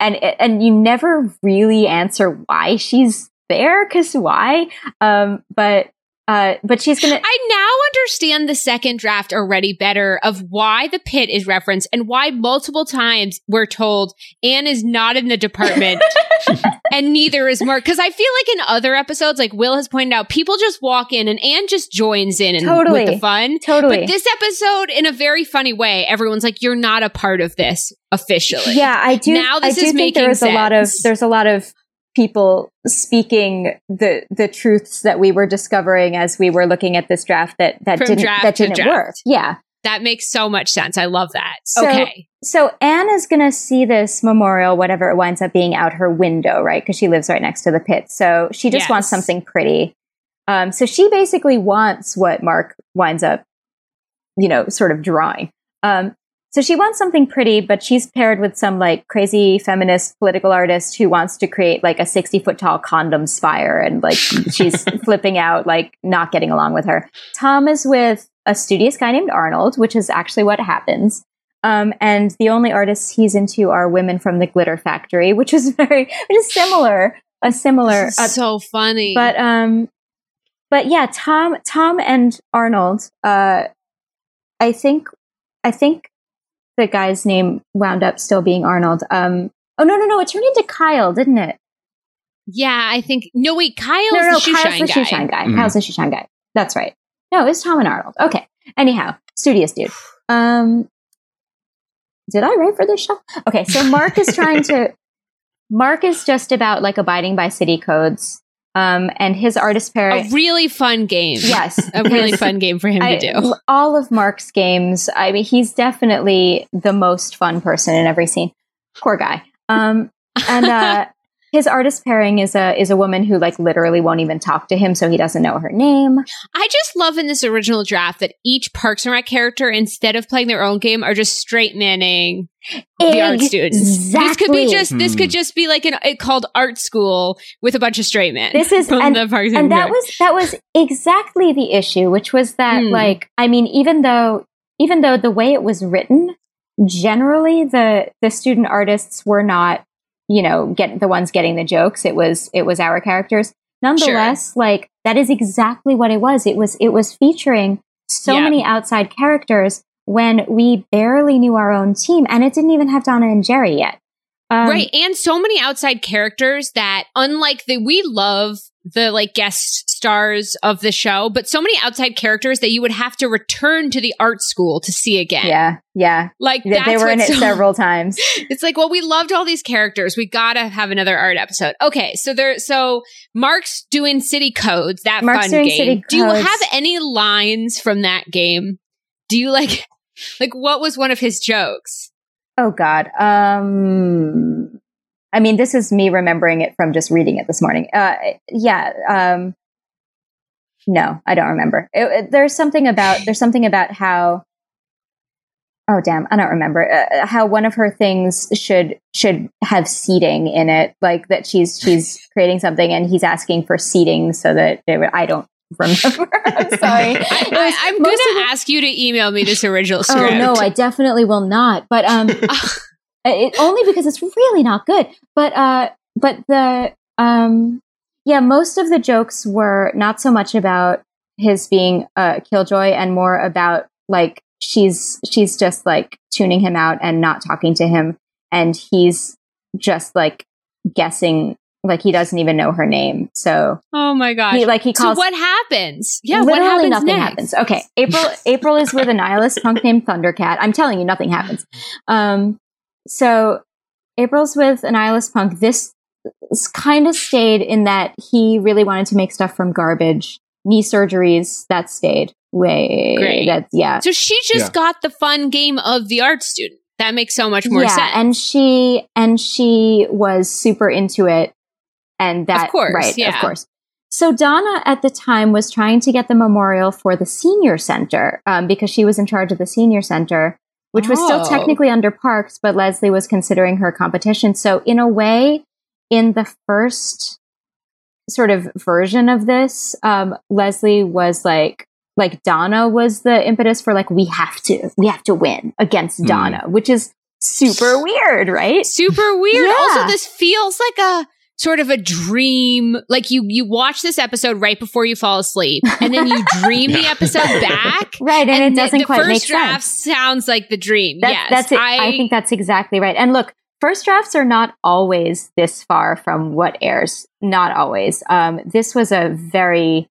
S3: and and you never really answer why she's there because why um, but uh, but she's gonna.
S1: I now understand the second draft already better of why the pit is referenced and why multiple times we're told Anne is not in the department and neither is Mark. Because I feel like in other episodes, like Will has pointed out, people just walk in and Anne just joins in and totally. with the fun.
S3: Totally.
S1: But this episode, in a very funny way, everyone's like, "You're not a part of this officially."
S3: Yeah, I do. Now this I do is think there is sense. a lot of there's a lot of people speaking the the truths that we were discovering as we were looking at this draft that that From didn't that didn't work. Yeah.
S1: That makes so much sense. I love that. So, okay.
S3: So Anne is going to see this memorial, whatever it winds up being, out her window, right? Because she lives right next to the pit. So she just yes. wants something pretty. Um, so she basically wants what Mark winds up, you know, sort of drawing. Um, so she wants something pretty, but she's paired with some like crazy feminist political artist who wants to create like a 60 foot tall condom spire. And like she's flipping out, like not getting along with her. Tom is with a studious guy named Arnold, which is actually what happens. Um, and the only artists he's into are women from the Glitter Factory, which is very, which is similar, a similar. Uh,
S1: so funny.
S3: but um, but yeah, Tom, Tom and Arnold. Uh, I think, I think the guy's name wound up still being Arnold. Um, oh no, no, no! It turned into Kyle, didn't it?
S1: yeah, I think. No, wait, Kyle's
S3: no, no,
S1: the shoe
S3: Kyle's
S1: shine
S3: the
S1: guy.
S3: shoe shine guy.
S2: Mhm.
S3: Kyle's the shoe shine guy. That's right. No, it's Tom and Arnold. Okay. Anyhow, studious dude. Um, did I write for this show? Okay, so Mark is trying to. Mark is just about like abiding by city codes. Um, and his artist pair.
S1: A really fun game.
S3: yes,
S1: A really fun game for him
S3: I-
S1: to do.
S3: All of Mark's games, I mean, he's definitely the most fun person in every scene. Poor guy. Um, and uh, his artist pairing is a is a woman who like literally won't even talk to him, so he doesn't know her name.
S1: I just love in this original draft that each Parks and Rec character, instead of playing their own game, are just straight manning the art students. This could be
S3: Exactly.
S1: just this could
S2: Hmm.
S1: just be like an it called art school with a bunch of straight men.
S3: This is-
S1: from
S3: and-
S1: the Parks
S3: and that was that was exactly the issue, which was that
S1: Hmm.
S3: like I mean, even though even though the way it was written, generally the the student artists were not you know get the ones getting the jokes. It was it was our characters. Nonetheless, like that is exactly what it was. It was it was featuring so
S1: Yeah.
S3: many outside characters when we barely knew our own team, and it didn't even have Donna and Jerry yet. Um,
S1: right, and so many outside characters that unlike the we love the like guest stars of the show, but so many outside characters that you would have to return to the art school to see again.
S3: Yeah, yeah.
S1: Like
S3: They-
S1: that's
S3: they were in it
S1: so-
S3: several times.
S1: It's like, well, we loved all these characters. We gotta have another art episode. Okay, so there, so Mark's doing city codes. That
S3: Mark's
S1: fun
S3: doing
S1: game. Do you have any lines from that game? Do you like, like what was one of his jokes?
S3: Oh God. Um, I mean, this is me remembering it from just reading it this morning. Uh, yeah. Um, no, I don't remember. It, it- there's something about there's something about how. Oh damn! I don't remember uh, how one of her things should should have seating in it, like that she's she's creating something and he's asking for seating so that it would, I don't remember. I'm sorry.
S1: I, am gonna ask you to email me this original script.
S3: Oh no, I definitely will not. But um, it, only because it's really not good. But uh, but the um, yeah, most of the jokes were not so much about his being a killjoy and more about like she's she's just like tuning him out and not talking to him, and he's just like guessing. Like he doesn't even know her name, so
S1: oh my gosh.
S3: he like he
S1: so
S3: calls
S1: what happens? Yeah,
S3: literally
S1: what happens
S3: nothing
S1: next?
S3: happens. Okay, April. April is with a nihilist punk named Thundercat. I'm telling you, nothing happens. Um, so April's with a nihilist punk. This kind of stayed in that he really wanted to make stuff from garbage. Knee surgeries that stayed. Way
S1: Great.
S3: That's yeah.
S1: So she just
S2: Yeah.
S1: got the fun game of the art student. That makes so much more
S3: yeah,
S1: sense.
S3: and she and she was super into it, and that
S1: course,
S3: right, of course. So Donna at the time was trying to get the memorial for the senior center um, because she was in charge of the senior center, which was still
S1: Oh.
S3: technically under Parks, but Leslie was considering her competition. So in a way, in the first sort of version of this, um, Leslie was like like Donna was the impetus for like we have to we have to win against
S2: Hmm.
S3: Donna, which is super weird, right?
S1: super weird.
S3: Yeah.
S1: Also, this feels like a sort of a dream. Like you you watch this episode right before you fall asleep, and then you dream the episode back.
S3: Right, and, it doesn't
S1: the,
S3: quite
S1: first
S3: make
S1: draft
S3: sense.
S1: sounds like the dream.
S3: That-
S1: yes,
S3: that's it. I, think that's exactly right. And look, first drafts are not always this far from what airs. Not always. Um, this was a very,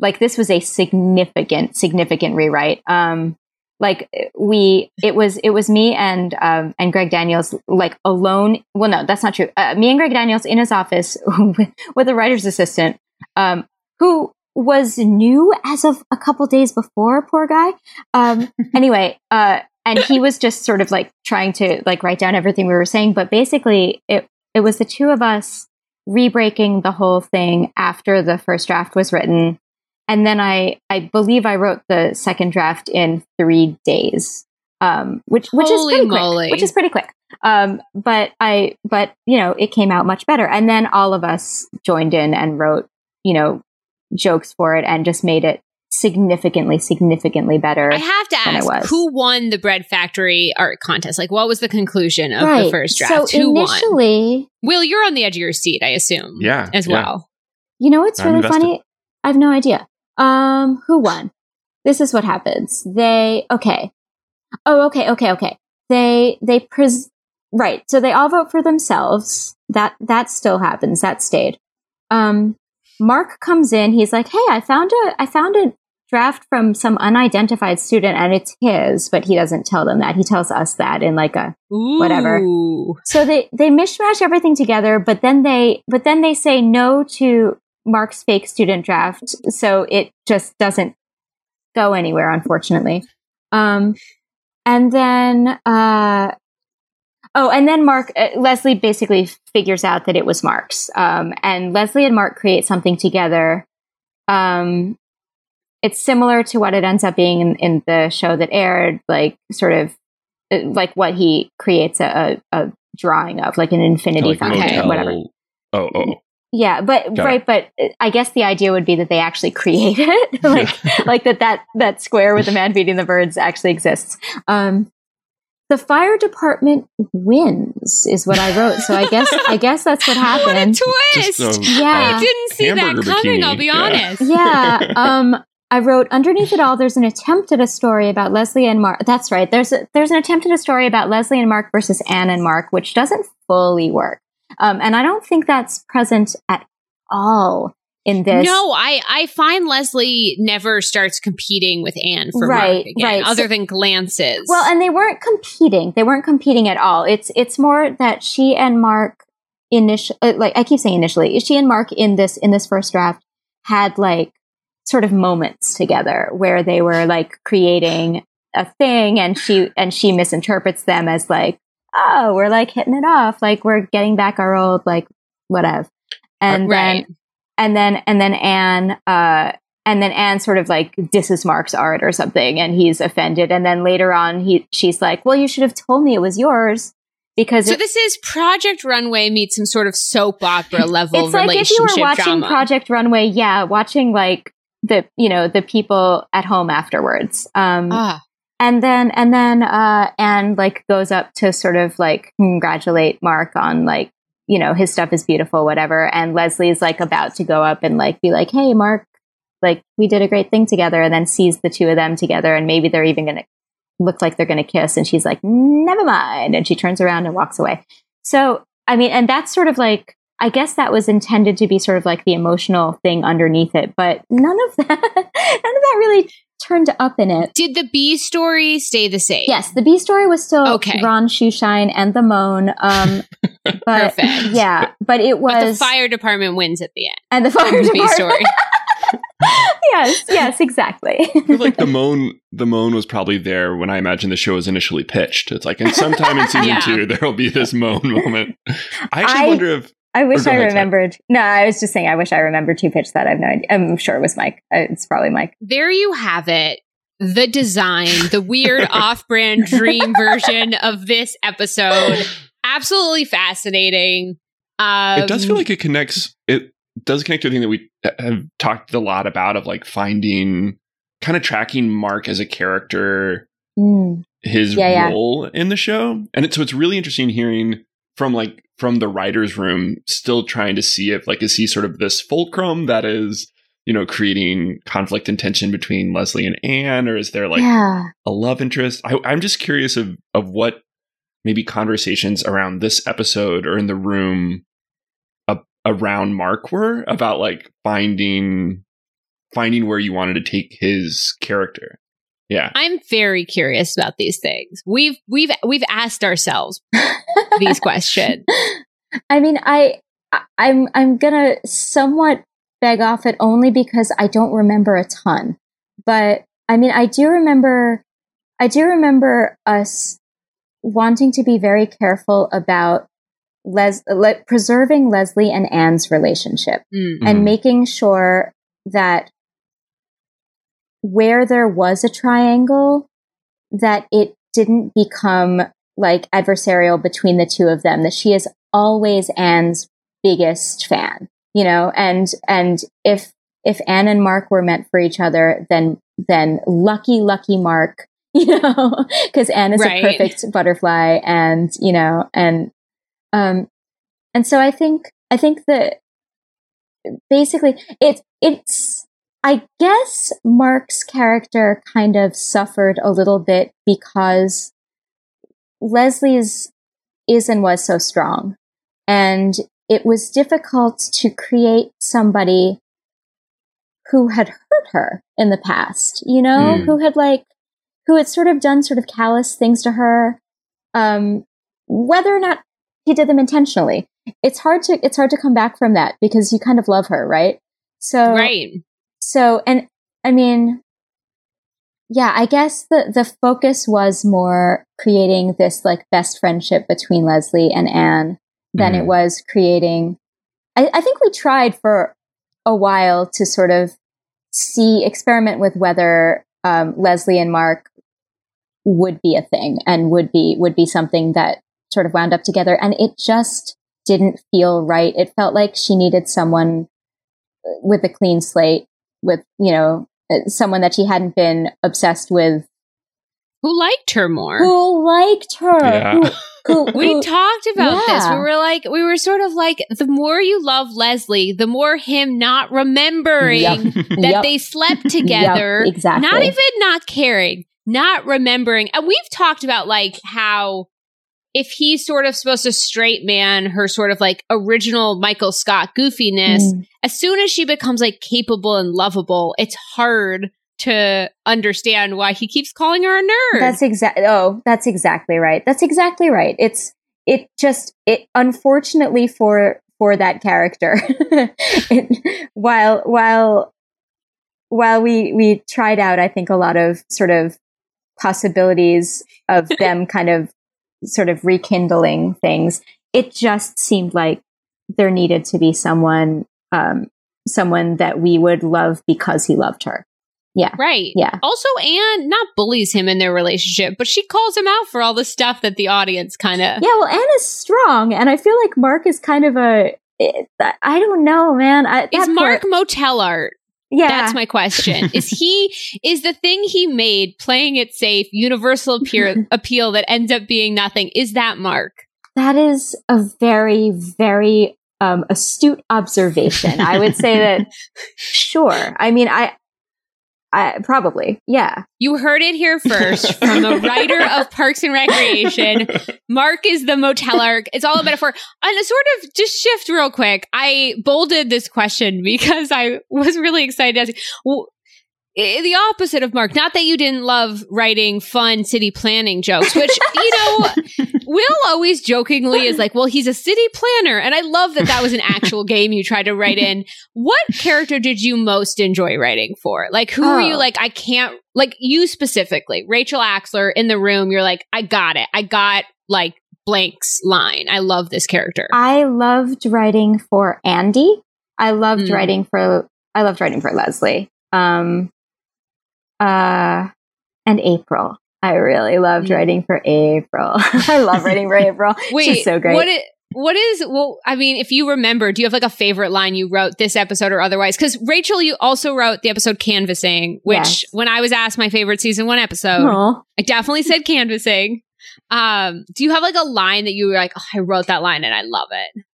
S3: like, this was a significant, significant rewrite. Um, like we, it was, it was me and um, and Greg Daniels like alone. Well, no, that's not true. Uh, me and Greg Daniels in his office with, with a writer's assistant, um, who was new as of a couple days before. Poor guy. Um, anyway, uh, and he was just sort of like trying to like write down everything we were saying but basically it it was the two of us rebreaking the whole thing after the first draft was written and then i i believe i wrote the second draft in three days um, which which
S1: Holy
S3: is pretty
S1: moly.
S3: quick, which is pretty quick. Um, but I, but you know, it came out much better, and then all of us joined in and wrote, you know, jokes for it, and just made it significantly, significantly better.
S1: I have to
S3: than it
S1: ask,
S3: was.
S1: who won the Bread Factory art contest? Like, what was the conclusion of the first draft?
S3: So
S1: who won?
S3: initially,
S1: Will, you're on the edge of your seat, I assume.
S2: Yeah,
S1: as
S2: yeah.
S1: well.
S3: You know it's
S2: I'm
S3: really
S2: invested.
S3: funny? I have no idea. Um, who won? This is what happens. They okay. Oh, okay, okay, okay. They they pres right. So they all vote for themselves. That that still happens. That stayed. Um, Mark comes in. He's like, "Hey, I found a I found a draft from some unidentified student, and it's his." But he doesn't tell them that. He tells us that in like a Whatever. So they they mishmash everything together but then they but then they say no to mark's fake student draft so it just doesn't go anywhere unfortunately um and then uh oh and then mark uh, leslie basically figures out that it was mark's um and leslie and mark create something together um it's similar to what it ends up being in, in the show that aired like sort of uh, like what he creates a, a, a drawing of, like an infinity
S2: like
S3: fountain,
S1: Okay.
S3: or whatever.
S2: Oh, oh,
S3: Yeah, but
S2: Got
S3: right, but uh, I guess the idea would be that they actually create it, like like that that that square with the man feeding the birds actually exists. Um, the fire department wins, is what I wrote. So I guess I guess that's what happened.
S1: What a
S3: happened.
S1: twist!
S2: Just, um,
S3: Yeah.
S1: I didn't see that
S2: hamburger
S1: coming, I'll be
S2: yeah.
S1: honest.
S3: yeah. Um, I wrote underneath it all. There's an attempt at a story about Leslie and Mark. That's right. There's a, there's an attempt at a story about Leslie and Mark versus Anne and Mark, which doesn't fully work. Um, and I don't think that's present at all in this.
S1: No, I, I find Leslie never starts competing with Anne for
S3: Right,
S1: Mark again,
S3: right.
S1: other
S3: So-
S1: than glances.
S3: Well, and they weren't competing. They weren't competing at all. It's it's more that she and Mark initial uh, like I keep saying initially, she and Mark in this in this first draft had like sort of moments together where they were like creating a thing and she and she misinterprets them as like oh we're like hitting it off like we're getting back our old like whatever and
S1: right.
S3: then and then and then Anne uh and then Anne sort of like disses Mark's art or something and he's offended and then later on he she's like well you should have told me it was yours because
S1: so
S3: it-
S1: this is Project Runway meets some sort of soap opera level
S3: it's like if you were watching
S1: drama.
S3: Project Runway yeah watching like the you know the people at home afterwards. Um
S1: ah,
S3: and then and then uh Anne like goes up to sort of like congratulate Mark on like you know his stuff is beautiful whatever. And Leslie's like about to go up and like be like hey Mark like we did a great thing together and then sees the two of them together and maybe they're even gonna look like they're gonna kiss and she's like never mind and she turns around and walks away. So I mean and that's sort of like I guess that was intended to be sort of like the emotional thing underneath it but none of that none of that really turned up in it
S1: did the B story stay the same?
S3: Yes, the B story was still
S1: Okay.
S3: Ron Shoeshine and the Moan. Um, but
S1: Perfect.
S3: yeah, but it was
S1: But the fire department wins at the end.
S3: and the fire
S1: of the B story.
S3: yes, yes, exactly.
S2: Like the moan the moan was probably there when I imagine the show was initially pitched. It's like, and sometime in season
S1: Yeah.
S2: two there will be this moan moment. I actually
S3: I-
S2: wonder if
S3: I wish
S2: Or go
S3: I
S2: ahead, Ted.
S3: remembered. No, I was just saying. I wish I remembered to pitch that. I've no idea. I'm sure it was Mike. Uh, It's probably Mike.
S1: There you have it. The design, the weird off brand dream version of this episode. Absolutely fascinating. Um,
S2: it does feel like it connects. It does connect to a thing that we have talked a lot about of like finding, kind of tracking Mark as a character,
S3: Mm.
S2: his
S3: Yeah, yeah.
S2: role in the show, and it, so it's really interesting hearing from like from the writers' room, still trying to see if like is he sort of this fulcrum that is you know creating conflict and tension between Leslie and Anne, or is there like
S3: yeah,
S2: a love interest. I, I'm just curious of of what maybe conversations around this episode or in the room a, around Mark were about like finding finding where you wanted to take his character. Yeah,
S1: I'm very curious about these things. We've we've we've asked ourselves these questions.
S3: I mean, I, I- I'm, I'm gonna somewhat beg off it only because I don't remember a ton. But I mean, I do remember, I do remember us wanting to be very careful about Les, le- preserving Leslie and Anne's relationship
S1: Mm.
S3: and
S2: Mhm.
S3: making sure that where there was a triangle, that it didn't become like adversarial between the two of them, that she is always Anne's biggest fan, you know, and, and if, if Anne and Mark were meant for each other, then, then lucky, lucky Mark, you know, because Anne is right. a perfect butterfly and, you know, and, um, and so I think, I think that basically it, it's, I guess Mark's character kind of suffered a little bit because Leslie's is and was so strong. And it was difficult to create somebody who had hurt her in the past, you know, mm. who had like, who had sort of done sort of callous things to her, um, whether or not he did them intentionally. It's hard to, it's hard to come back from that because you kind of love her, right? So,
S1: right.
S3: So, and I mean, yeah, I guess the, the focus was more creating this like best friendship between Leslie and Anne than mm. it was creating. I, I think we tried for a while to sort of see, experiment with whether um, Leslie and Mark would be a thing and would be, would be something that sort of wound up together. And it just didn't feel right. It felt like she needed someone with a clean slate with, you know, uh, Uh, someone that she hadn't been obsessed with.
S1: Who liked her more?
S3: Who liked her?
S2: Yeah.
S3: Who,
S1: who, who, we talked about yeah. this. We were like, we were sort of like, the more you love Leslie, the more him not remembering yep. that yep. they slept together.
S3: Yep, exactly.
S1: Not even not caring, not remembering. And we've talked about like how if he's sort of supposed to straight man her sort of like original Michael Scott goofiness, mm. as soon as she becomes like capable and lovable, it's hard to understand why he keeps calling her a nerd.
S3: That's exactly oh, that's exactly right. That's exactly right. It's it just it unfortunately for for that character. it, while while while we we tried out I think a lot of sort of possibilities of them kind of sort of rekindling things. It just seemed like there needed to be someone, um, someone that we would love because he loved her. Yeah.
S1: Right.
S3: Yeah.
S1: Also, Anne not bullies him in their relationship, but she calls him out for all the stuff that the audience kind of.
S3: Yeah. Well, Anne is strong. And I feel like Mark is kind of a. I don't know, man. I,
S1: is Mark part, motel art? Yeah. That's my question. is he, is the thing he made playing it safe, universal appeal, appeal that ends up being nothing, is that Mark?
S3: That is a very, very um, astute observation. I would say that, sure. I mean, I, I, probably, yeah.
S1: You heard it here first from the writer of Parks and Recreation. Mark is the motel arc. It's all a metaphor. And a sort of just shift real quick. I bolded this question because I was really excited. Well, the opposite of Mark. Not that you didn't love writing fun city planning jokes, which, you know, Will always jokingly is like, well, he's a city planner. And I love that that was an actual game you tried to write in. What character did you most enjoy writing for? Like, who oh. were you like, I can't, like you specifically, Rachel Axler in the room, you're like, I got it. I got like Blank's line. I love this character.
S3: I loved writing for Andy. I loved mm. writing for, I loved writing for Leslie. Um, uh, and April. I really loved mm. writing for April. I love writing for April. Wait, She's so great.
S1: What is, what is, well, I mean, if you remember, do you have like a favorite line you wrote this episode or otherwise? Because Rachel, you also wrote the episode Canvassing, which yes. when I was asked my favorite season one episode, Aww. I definitely said Canvassing. Um, do you have like a line that you were like, oh, I wrote that line and I love it?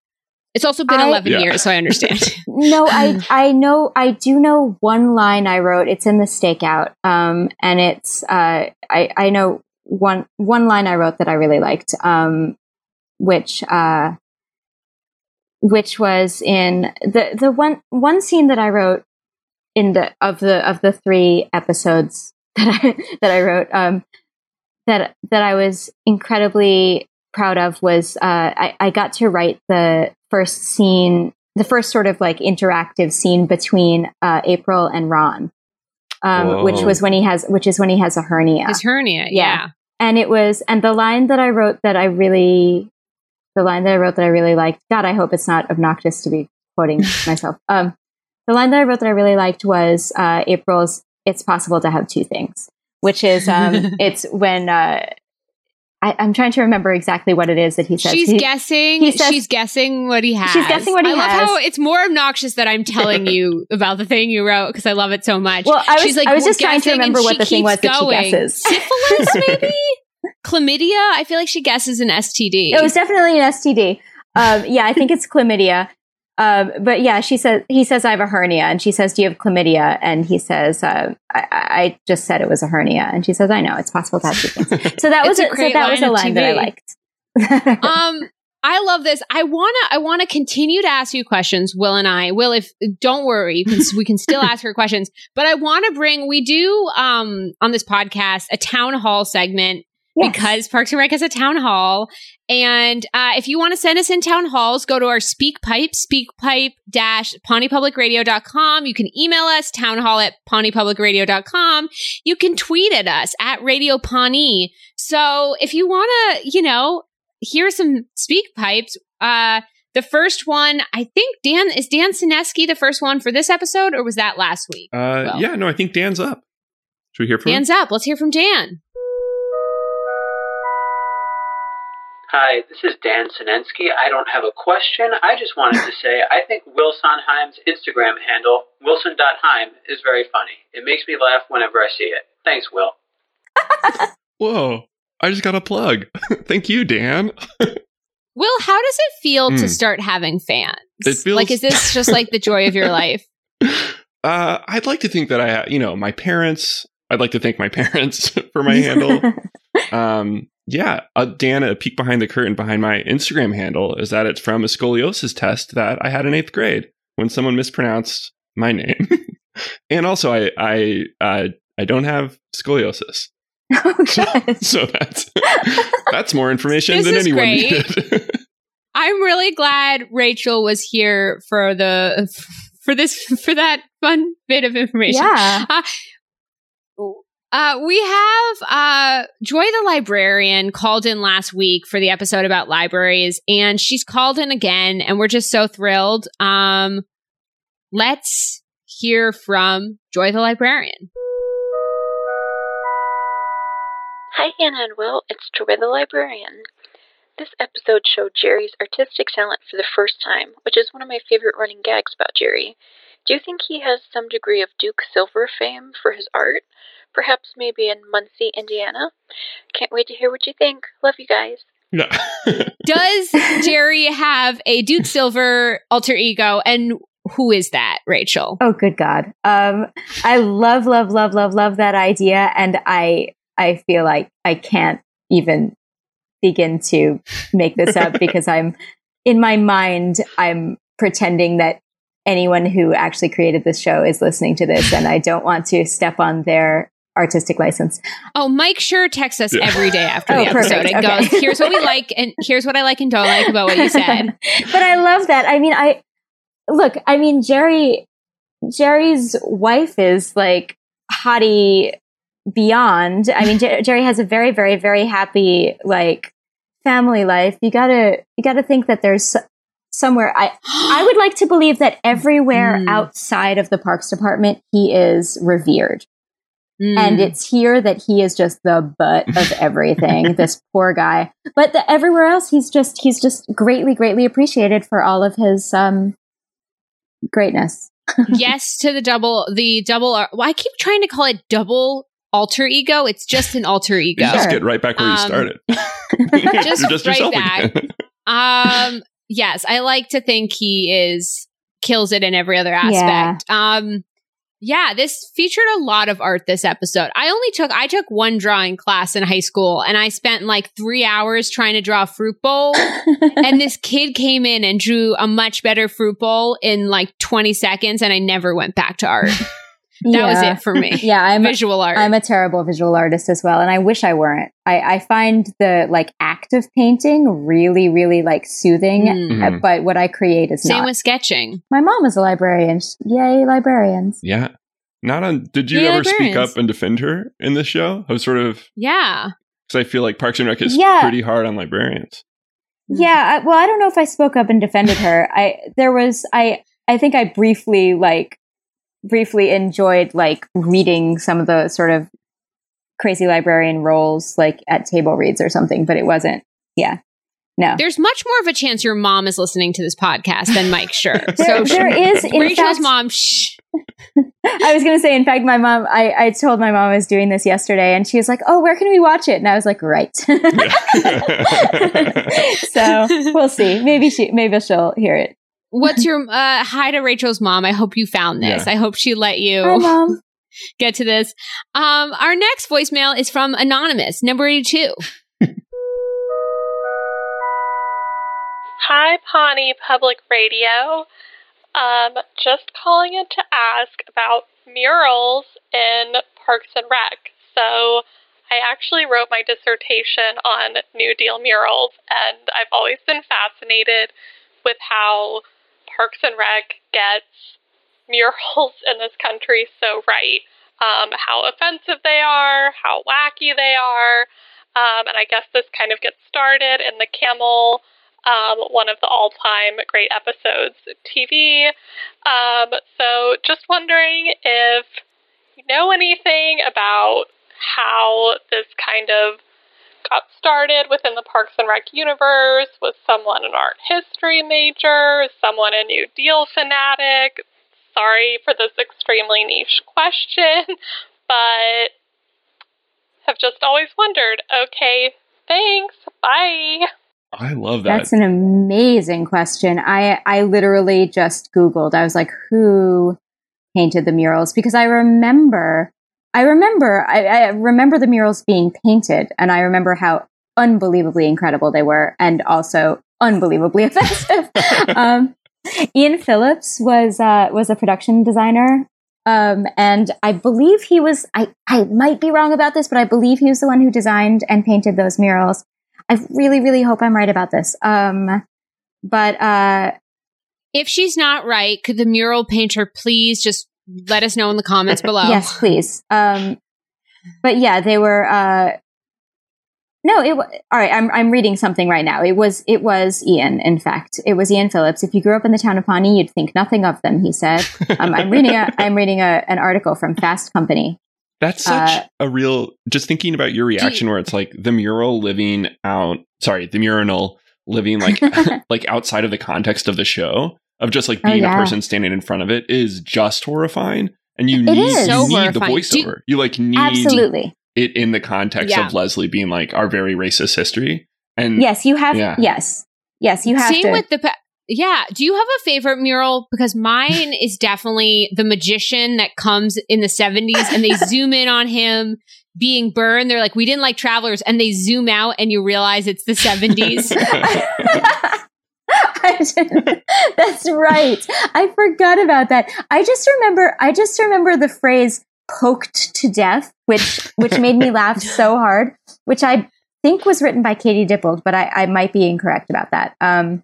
S1: It's also been I, 11 yeah. years, so I understand.
S3: no, I, I know, I do know one line I wrote. It's in the stakeout. Um, and it's, uh, I, I know one, one line I wrote that I really liked, um, which, uh, which was in the, the one, one scene that I wrote in the, of the, of the three episodes that I, that I wrote, um, that, that I was incredibly proud of was, uh, I, I got to write the, first scene, the first sort of like interactive scene between uh, April and Ron, um, which was when he has, which is when he has a hernia.
S1: His hernia, yeah. yeah.
S3: And it was, and the line that I wrote that I really, the line that I wrote that I really liked. God, I hope it's not obnoxious to be quoting myself. Um, the line that I wrote that I really liked was uh, April's "It's possible to have two things," which is um, it's when uh, I, am trying to remember exactly what it is that he says.
S1: She's
S3: he,
S1: guessing. He says, she's guessing what he has.
S3: She's guessing what he
S1: I
S3: has.
S1: love how it's more obnoxious that I'm telling you about the thing you wrote because I love it so much.
S3: Well, I was,
S1: she's like,
S3: I was just trying to remember what the thing was
S1: keeps
S3: that she guesses.
S1: Syphilis, maybe chlamydia. I feel like she guesses an STD.
S3: It was definitely an STD. Um, yeah, I think it's chlamydia. Um, but yeah, she says he says I have a hernia, and she says, "Do you have chlamydia?" And he says, uh, I, "I just said it was a hernia," and she says, "I know it's possible to have two things." So that was
S1: a
S3: a, so that was a
S1: line
S3: that I liked.
S1: um I love this. I wanna I wanna continue to ask you questions, Will and I. Will, if don't worry, you can, we can still ask her questions. But I want to bring. We do um on this podcast a town hall segment
S3: Yes.
S1: because Parks and Rec has a town hall. And uh, if you want to send us in town halls, go to our speak pipe, speakpipe dash pawneepublicradio.com. You can email us town hall at pawneepublicradio.com. You can tweet at us at Radio Pawnee. So if you want to, you know, hear some speak pipes, uh, the first one, I think Dan is Dan Sineski the first one for this episode, or was that last week?
S2: Uh,
S1: Well.
S2: yeah, no, I think Dan's up. Should we hear from
S1: Dan's up. Let's hear from Dan.
S4: Hi, this is Dan Sinensky. I don't have a question. I just wanted to say I think Will Sondheim's Instagram handle, wilson.heim, is very funny. It makes me laugh whenever I see it. Thanks, Will.
S2: Whoa, I just got a plug. Thank you, Dan.
S1: Will, how does it feel
S2: Hmm.
S1: to start having fans?
S2: It feels-
S1: like, is this just like the joy of your life?
S2: Uh, I'd like to think that I, you know, my parents. I'd like to thank my parents for my handle. Um, yeah, uh, Dan, a peek behind the curtain behind my Instagram handle is that it's from a scoliosis test that I had in eighth grade when someone mispronounced my name, and also I I uh, I don't have scoliosis,
S3: oh, good.
S2: so that's that's more information
S1: This
S2: than anyone
S1: great.
S2: needed.
S1: I'm really glad Rachel was here for the for this for that fun bit of information.
S3: Yeah.
S1: Uh, we have uh, Joy the librarian called in last week for the episode about libraries, and she's called in again, and we're just so thrilled. Um, let's hear from Joy the librarian.
S5: Hi, Hannah and Will. It's Joy the Librarian. This episode showed Jerry's artistic talent for the first time, which is one of my favorite running gags about Jerry. Do you think he has some degree of Duke Silver fame for his art? Perhaps maybe in Muncie, Indiana? Can't wait to hear what you think. Love you guys.
S2: No.
S1: Does Jerry have a Duke Silver alter ego, and who is that, Rachel?
S3: Oh, good God. Um, I love, love, love, love, love that idea. And I, I feel like I can't even begin to make this up because I'm in my mind, I'm pretending that anyone who actually created this show is listening to this and I don't want to step on their artistic license.
S1: Oh, Mike Schur texts us
S2: Yeah.
S1: every day after
S3: Oh,
S1: the episode
S3: perfect.
S1: and
S3: Okay.
S1: goes, "Here's what we like, and here's what I like and don't like about what you said."
S3: but I love that. I mean, I look, I mean, Jerry, Jerry's wife is like hottie beyond. I mean, Jer- Jerry has a very, very, very happy like family life. You gotta, you gotta think that there's somewhere. I, I would like to believe that everywhere
S1: Hmm.
S3: outside of the Parks Department, he is revered.
S1: Mm.
S3: And it's here that he is just the butt of everything. this poor guy, but the, everywhere else, he's just he's just greatly, greatly appreciated for all of his um greatness.
S1: yes to the double, the double. Well, I keep trying to call it double alter ego. It's just an alter
S2: You
S1: ego.
S2: just get right back where you
S1: Um,
S2: started.
S1: just
S2: You're just
S1: right back. Um, yes, I like to think he is kills it in every other aspect. Um, yeah, this featured a lot of art this episode. I only took I took one drawing class in high school and I spent like 3 hours trying to draw a fruit bowl and this kid came in and drew a much better fruit bowl in like 20 seconds and I never went back to art. That was it for me.
S3: Yeah, I'm
S1: Visual art.
S3: I'm a terrible visual artist as well, and I wish I weren't. I, I find the like act of painting really, really like soothing,
S1: Mm.
S3: uh,
S2: Mhm.
S3: but what I create is not.
S1: Same
S3: not.
S1: with sketching.
S3: My mom is a librarian. Yay, librarians!
S2: Yeah. Not on. Did you
S1: Yeah,
S2: ever speak up and defend her in this show? I was sort of
S1: Yeah.
S2: because I feel like Parks and Rec is
S3: Yeah.
S2: pretty hard on librarians.
S3: Yeah, I, well, I don't know if I spoke up and defended her. I there was I I think I briefly like briefly enjoyed like reading some of the sort of crazy librarian roles like at table reads or something, but it wasn't. Yeah. No.
S1: There's much more of a chance your mom is listening to this podcast than Mike Schur.
S3: There- there is, in
S1: Rachel's
S3: fact-
S1: mom. Shh.
S3: I was going to say, in fact, my mom, I, I told my mom I was doing this yesterday and she was like, Oh, where can we watch it? And I was like, Right. so we'll see. Maybe she, maybe she'll hear it.
S1: What's your uh, hi to Rachel's mom? I hope you found this.
S2: Yeah.
S1: I hope she let you
S3: Hi, mom.
S1: get to this. Um, our next voicemail is from Anonymous, number 82.
S6: Hi, Pawnee Public Radio. Um, just calling in to ask about murals in Parks and Rec. So, I actually wrote my dissertation on New Deal murals, and I've always been fascinated with how Parks and Rec gets murals in this country so right. Um, how offensive they are, how wacky they are. Um, and I guess this kind of gets started in the Camel um, one of the all time great episodes TV. Um, so just wondering if you know anything about how this kind of got started within the Parks and Rec universe. Was someone an art history major? Someone a New Deal fanatic? Sorry for this extremely niche question, but have just always wondered. Okay, thanks. Bye.
S2: I love that.
S3: That's an amazing question. I I literally just googled. I was like, who painted the murals? Because I remember, I remember, I, I remember the murals being painted, and I remember how unbelievably incredible they were, and also unbelievably offensive. um, Ian Phillips was uh, was a production designer. Um, and I believe he was, I, I might be wrong about this, but I believe he was the one who designed and painted those murals. I really, really hope I'm right about this. Um, but uh,
S1: If she's not right, could the mural painter please just let us know in the comments below?
S3: yes, please. Um, but yeah, they were. Uh, no, it. wa- All right, I'm I'm reading something right now. It was it was Ian. In fact, it was Ian Phillips. If you grew up in the town of Pawnee, you'd think nothing of them. He said. Um, I'm reading a I'm reading a, an article from Fast Company.
S2: That's such
S3: Uh,
S2: a real. Just thinking about your reaction, where it's like the mural living out. Sorry, the mural living like like outside of the context of the show of just like
S3: Oh,
S2: being
S3: yeah.
S2: a person standing in front of it is just horrifying. And you
S3: It
S2: need,
S3: is.
S2: you
S1: So
S2: need the
S1: horrifying. Do-
S2: voiceover. you like need
S3: Absolutely.
S2: it in the context
S1: Yeah.
S2: of Leslie being like our very racist history. And
S3: Yes, you have.
S2: Yeah.
S3: Yes, yes, you have
S1: Same
S3: to.
S1: with the. Pa- yeah. Do you have a favorite mural? Because mine is definitely the magician that comes in the 70s and they zoom in on him being burned. They're like, we didn't like travelers. And they zoom out and you realize it's the 70s.
S3: That's right. I forgot about that. I just remember. I just remember the phrase "poked to death," which which made me laugh so hard. Which I think was written by Katie Dippold, but I, I might be incorrect about that. Um,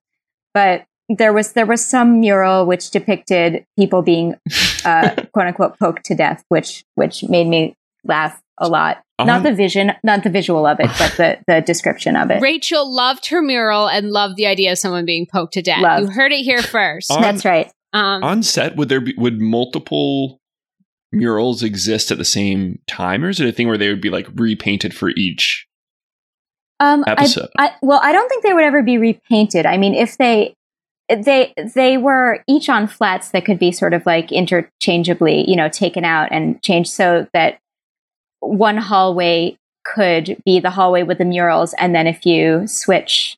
S3: but there was there was some mural which depicted people being uh, quote unquote poked to death, which which made me laugh a lot.
S2: On-
S3: Not the vision, not the visual of it, but the the description of it.
S1: Rachel loved her mural and loved the idea of someone being poked to death.
S3: Loved.
S1: You heard it here first.
S2: On-
S3: That's right.
S1: Um,
S2: on set, would there be would multiple murals exist at the same time, or is it a thing where they would be like repainted for each
S3: Um, I,
S2: episode?
S3: I, well, I don't think they would ever be repainted. I mean, if they they they were each on flats that could be sort of like interchangeably, you know, taken out and changed so that one hallway could be the hallway with the murals, and then if you switch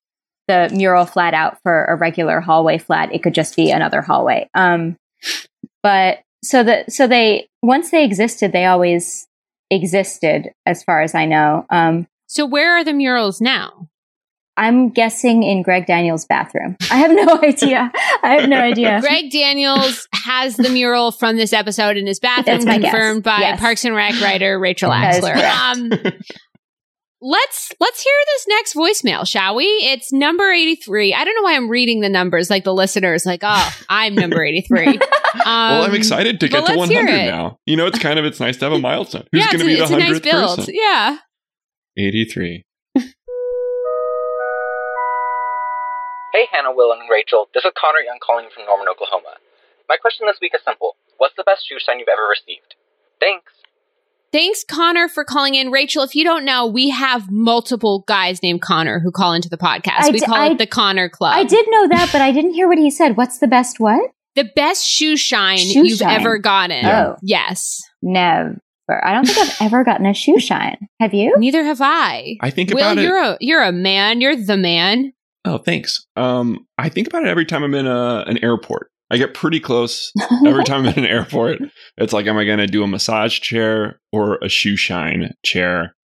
S3: the mural flat out for a regular hallway flat, it could just be another hallway. Um, but so the so they once they existed, they always existed, as far as I know. Um,
S1: so where are the murals now?
S3: I'm guessing in Greg Daniels' bathroom. I have no idea. I have no idea.
S1: Greg Daniels has the mural from this episode in his bathroom,
S3: That's my guess.
S1: confirmed by
S3: Yes.
S1: Parks and Rec writer Rachel Axler. Um, let's let's hear this next voicemail, shall we? It's number eighty three. I don't know why I'm reading the numbers like the listeners, like, oh, I'm number eighty three. Um,
S2: well, I'm excited to get to 100 now. You know, it's kind of it's nice to have a milestone. Who's
S1: yeah,
S2: going to be the
S1: it's a nice
S2: 100th
S1: build.
S2: person?
S1: Yeah.
S2: 83.
S7: Hey, Hannah, Will, and Rachel. This is Connor Young calling from Norman, Oklahoma. My question this week is simple What's the best shoe shine you've ever received? Thanks.
S1: Thanks, Connor, for calling in. Rachel, if you don't know, we have multiple guys named Connor who call into the podcast.
S3: I
S1: we
S3: d-
S1: call
S3: I-
S1: it the Connor Club.
S3: I did know that, but I didn't hear what he said. What's the best what?
S1: The best shoe shine
S3: Shoe
S1: you've
S3: shine.
S1: ever gotten.
S3: Oh.
S1: Yes.
S3: Never. I don't think I've ever gotten a shoe shine. Have you?
S1: Neither have I.
S2: I think
S1: Will,
S2: about it.
S1: you're a you're a man. You're the man.
S2: Oh, thanks. Um, I think about it every time I'm in a, an airport. I get pretty close every time I'm in an airport. It's like, am I going to do a massage chair or a shoe shine chair?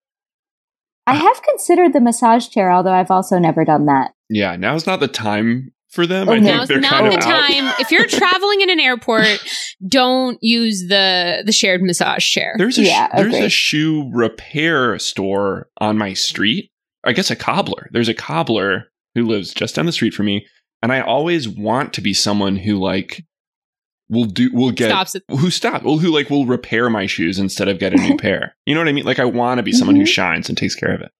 S3: I have considered the massage chair, although I've also never done that.
S2: Yeah, now's not the time for them.
S3: Oh,
S2: I
S3: no.
S2: think
S1: Now's not
S2: kind
S1: the
S2: of out.
S1: time. if you're traveling in an airport, don't use the the shared massage chair.
S2: There's a
S3: Yeah,
S2: sh- there's a shoe repair store on my street. I guess a cobbler. There's a cobbler who lives just down the street from me, and I always want to be someone who like will do will get
S1: Stops it.
S2: who stop well who like will repair my shoes instead of get a new pair. You know what I mean? Like I want to be someone who
S3: Mhm.
S2: shines and takes care of it.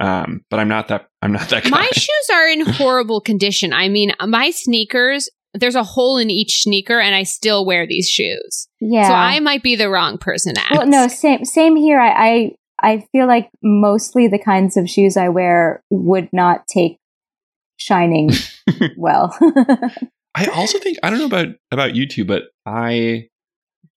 S2: Um, but I'm not that. I'm not that guy.
S1: My shoes are in horrible condition. I mean, my sneakers. There's a hole in each sneaker, and I still wear these shoes.
S3: Yeah.
S1: So I might be the wrong person to ask.
S3: well, no, same same here. I, I I feel like mostly the kinds of shoes I wear would not take shining well.
S2: I also think I don't know about about you two, but I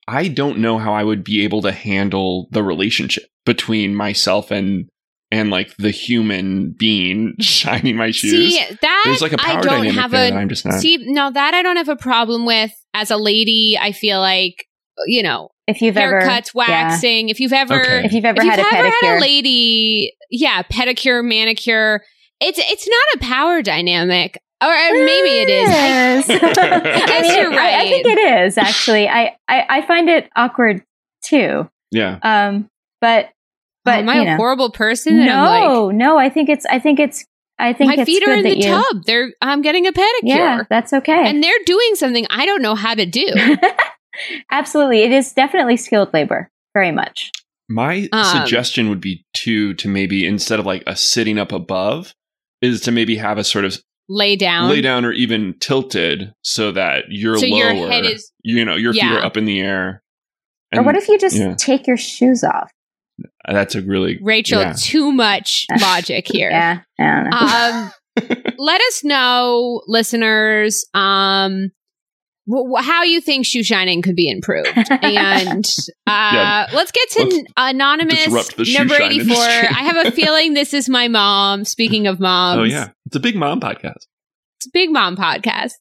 S2: I don't know how I would be able to handle the relationship between myself and and like the human being shining my shoes.
S1: See that
S2: There's like a
S1: I
S2: power
S1: don't
S2: dynamic
S1: have
S2: there
S1: a
S2: that I'm just not.
S1: see. No, that I don't have a problem with. As a lady, I feel like you know
S3: if you've ever
S1: haircuts, waxing. If you've ever
S2: Okay.
S3: if you've ever
S1: if you've
S3: had a
S1: ever
S3: pedicure,
S1: had a lady, yeah, pedicure, manicure. It's it's not a power dynamic, or uh, maybe it is. I,
S3: Yes. I
S1: guess
S3: mean,
S1: you're
S3: I- I, think it is actually. I, I I find it awkward too.
S2: yeah.
S3: Um, but but
S1: am I
S3: you
S1: a
S3: know.
S1: horrible person? And like,
S3: no, no. I think it's. I think it's. I think
S1: my
S3: it's
S1: feet
S3: good
S1: are in the
S3: you,
S1: tub. They're I'm getting a pedicure,
S3: Yeah, that's okay.
S1: and they're doing something I don't know how to do.
S3: Absolutely, it is definitely skilled labor. Very much.
S2: My
S1: Um,
S2: suggestion would be to to maybe instead of like a sitting up above, is to maybe have a sort of
S1: Lay down.
S2: lay down or even tilted so that you're
S1: So
S2: lower.
S1: your head is-
S2: you know your feet are up in the air.
S3: or what if you just
S2: yeah.
S3: take your shoes off?
S2: That's a really
S1: Rachel,
S2: Yeah.
S1: too much logic here.
S3: Yeah, I
S1: um, let us know, listeners, um, w- w- how you think shoe shining could be improved. And uh,
S2: Yeah.
S1: let's get to
S2: Let's
S1: anonymous
S2: disrupt the shoe
S1: number 84. I have a feeling this is my mom. Speaking of moms,
S2: oh yeah, it's a big mom podcast.
S1: it's a big mom podcast.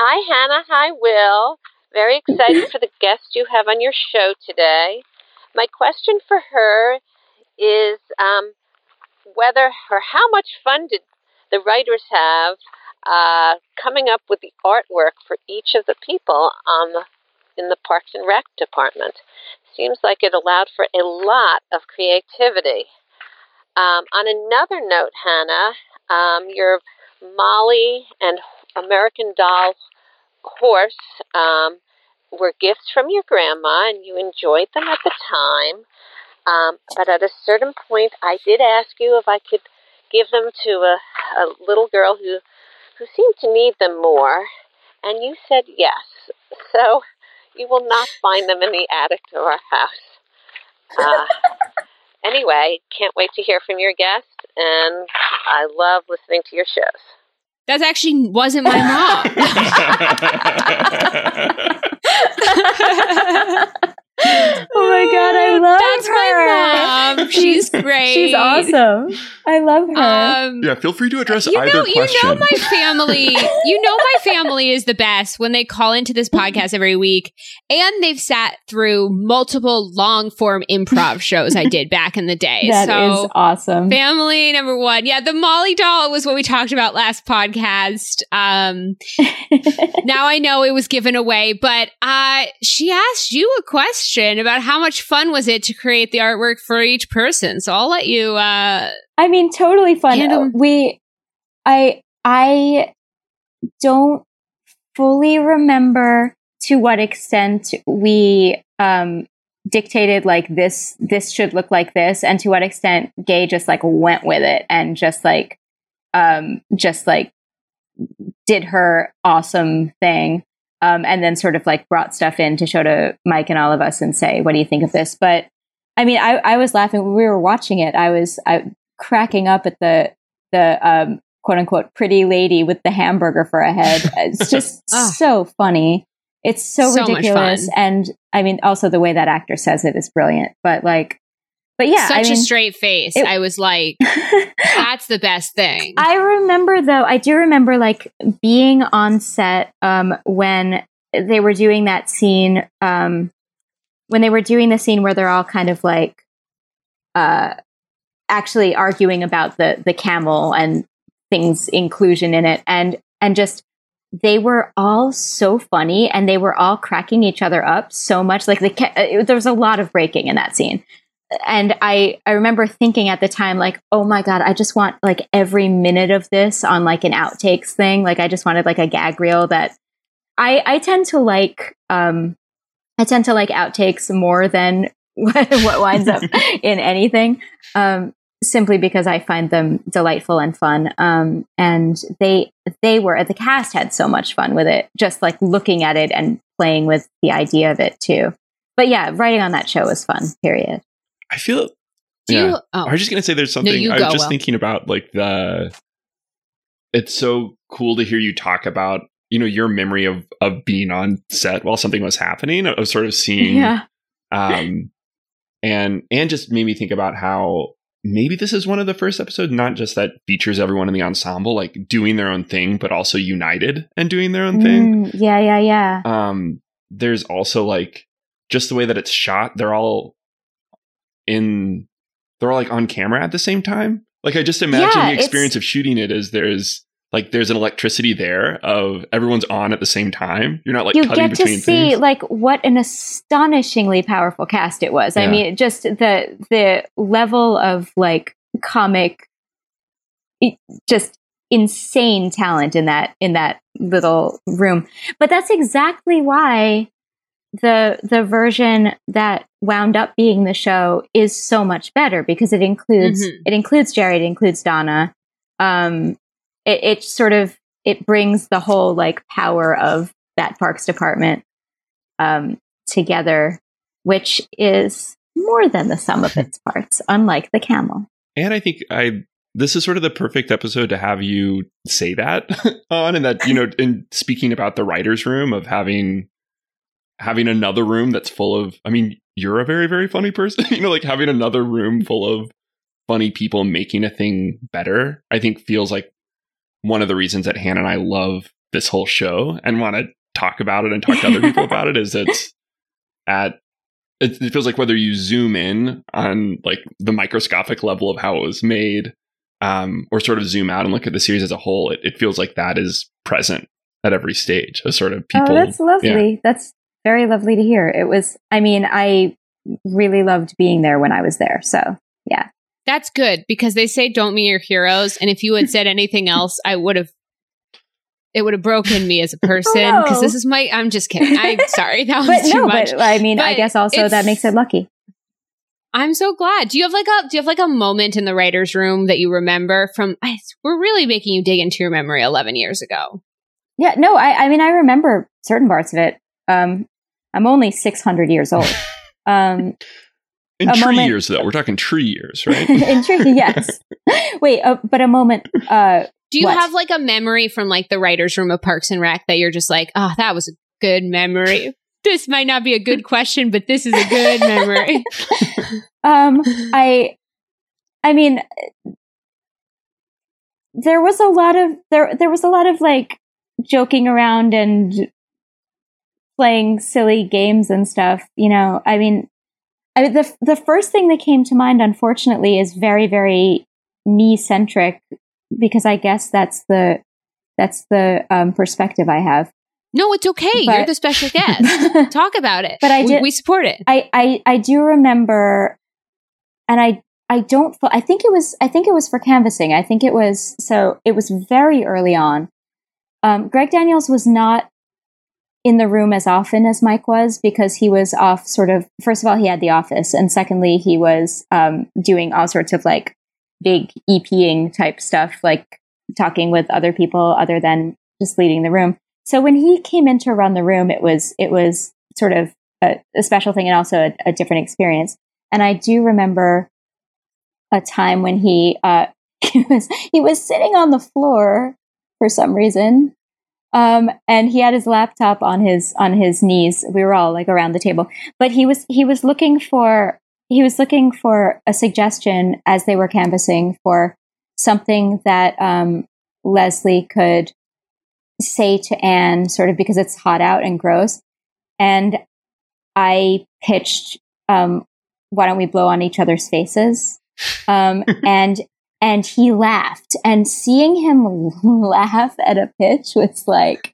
S8: Hi, Hannah. Hi, Will. Very excited for the guest you have on your show today. My question for her is um, whether or how much fun did the writers have uh, coming up with the artwork for each of the people the, in the Parks and Rec department. Seems like it allowed for a lot of creativity. Um, on another note, Hannah, um, your Molly and American Doll horse um, were gifts from your grandma, and you enjoyed them at the time. Um, but at a certain point, I did ask you if I could give them to a, a little girl who who seemed to need them more, and you said yes. So you will not find them in the attic of our house. Uh, anyway, can't wait to hear from your guests, and I love listening to your shows.
S1: That actually wasn't my mom.
S3: oh my god, I love her.
S1: That's
S3: her.
S1: my mom. She's great.
S3: She's awesome. I love her.
S1: Um,
S2: yeah, feel free to address
S1: you
S2: either
S1: know, you know, my family. you know, my family is the best when they call into this podcast every week, and they've sat through multiple long form improv shows I did back in the day.
S3: That is
S1: so.
S3: awesome.
S1: Family number one. Yeah, the Molly doll was what we talked about last podcast. Um, now I know it was given away, but uh, she asked you a question about how much fun was it to create the artwork for each person. So I'll let you. Uh,
S3: I mean, totally fun.
S1: Hand 'em-
S3: We, I, I don't fully remember to what extent we um, dictated like this. This should look like this, and to what extent Gay just like went with it and just like, um, just like did her awesome thing. Um, and then sort of like brought stuff in to show to Mike and all of us and say, "What do you think of this?" But I mean, I, I was laughing when we were watching it. I was I, cracking up at the the um, quote unquote pretty lady with the hamburger for a head. It's just
S1: Ah.
S3: so funny. It's so,
S1: So
S3: ridiculous, and I mean, also the way that actor says it is brilliant. But like, but yeah,
S1: Such
S3: I
S1: a
S3: mean,
S1: straight face.
S3: it-
S1: I was like, that's the best thing.
S3: I remember though, I do remember like being on set um, when they were doing that scene, um, when they were doing the scene where they're all kind of like uh, actually arguing about the the camel and things inclusion in it, and and just they were all so funny and they were all cracking each other up so much. Like the ca- uh, there was a lot of breaking in that scene and I I remember thinking at the time like oh my god I just want like every minute of this on like an outtakes thing. Like I just wanted like a gag reel that I I tend to like um I tend to like outtakes more than what, what winds up in anything um simply because I find them delightful and fun. Um and they they were the cast had so much fun with it just like looking at it and playing with the idea of it too. But yeah writing on that show was fun period
S2: I feel
S1: Do
S2: yeah.
S1: you? Oh,
S2: I was just gonna say there's something
S1: you
S2: I was just
S1: Will.
S2: thinking about like the it's so cool to hear you talk about you know your memory of of being on set while something was happening of sort of seeing
S3: yeah
S2: um and and just made me think about how maybe this is one of the first episodes not just that features everyone in the ensemble like doing their own thing but also united and doing their own thing
S3: Mm, yeah, yeah, yeah.
S2: um there's also like just the way that it's shot they're all in they're all like on camera at the same time like i just imagine
S3: Yeah,
S2: the experience of shooting it as there's like there's an electricity there of everyone's on at the same time you're not like
S3: you
S2: cutting
S3: get to see
S2: things
S3: like what an astonishingly powerful cast it was. I mean, just the the level of like comic, just insane talent in that in that little room. But that's exactly why the the version that wound up being the show is so much better because it includes
S1: Mhm.
S3: it includes Jerry, it includes Donna. Um, it, it sort of it brings the whole like power of that parks department um, together, which is more than the sum of its parts, unlike the camel.
S2: and i think i this is sort of the perfect episode to have you say that on and that you know in speaking about the writers room of having having another room that's full of i mean you're a very very funny person you know like having another room full of funny people making a thing better i think feels like one of the reasons that hannah and i love this whole show and want to talk about it and talk to other people about it is it's at it, it feels like whether you zoom in on like the microscopic level of how it was made um, or sort of zoom out and look at the series as a whole it, it feels like that is present at every stage a sort of people
S3: oh, that's lovely. That's very lovely to hear. It was. I mean, I really loved being there when I was there. So yeah.
S1: That's good because they say don't meet your heroes, and if you had said anything else, I would have. It would have broken me as a person oh, because
S3: no.
S1: this is my. I'm just kidding. I'm sorry. That was
S3: But
S1: too
S3: no,
S1: much.
S3: but I mean, I guess also that makes it lucky.
S1: I'm so glad. Do you have like a Do you have like a moment in the writers' room that you remember from? I, we're really making you dig into your memory 11 years ago.
S3: Yeah, no, I, I mean, I remember certain parts of it. Um, I'm only 600 years old. Um,
S2: in
S3: a
S2: tree
S3: moment-
S2: years though we're talking tree years right
S3: in tree, yes. Wait, uh, but a moment. Uh,
S1: Do you
S3: What?
S1: have like a memory from like the writers' room of Parks and Rec that you're just like, oh, that was a good memory. This might not be a good question, but this is a good memory.
S3: um, I, I mean, there was a lot of there. There was a lot of like joking around and playing silly games and stuff. You know, I mean, I mean, the the first thing that came to mind, unfortunately, is very very me centric because I guess that's the that's the um, perspective I have.
S1: No, it's okay. You're the special guest. Talk about it.
S3: But I did-
S1: we support it.
S3: I, I I do remember, and I I don't. I think it was. I think it was for canvassing. I think it was. So it was very early on. Um, Greg Daniels was not in the room as often as Mike was because he was off. Sort of. First of all, he had the office, and secondly, he was um, doing all sorts of like big EPing type stuff, like talking with other people other than just leading the room. so when he came in to run the room, it was it was sort of a, a special thing and also a, a, different experience. And I do remember a time when he uh, he was he was sitting on the floor for some reason, um, and he had his laptop on his on his knees. We were all like around the table, but he was he was looking for he was looking for a suggestion as they were canvassing for something that um, Leslie could say to Anne, sort of because it's hot out and gross. And I pitched, um, "Why don't we blow on each other's faces?" Um, and and he laughed. And seeing him laugh at a pitch was like,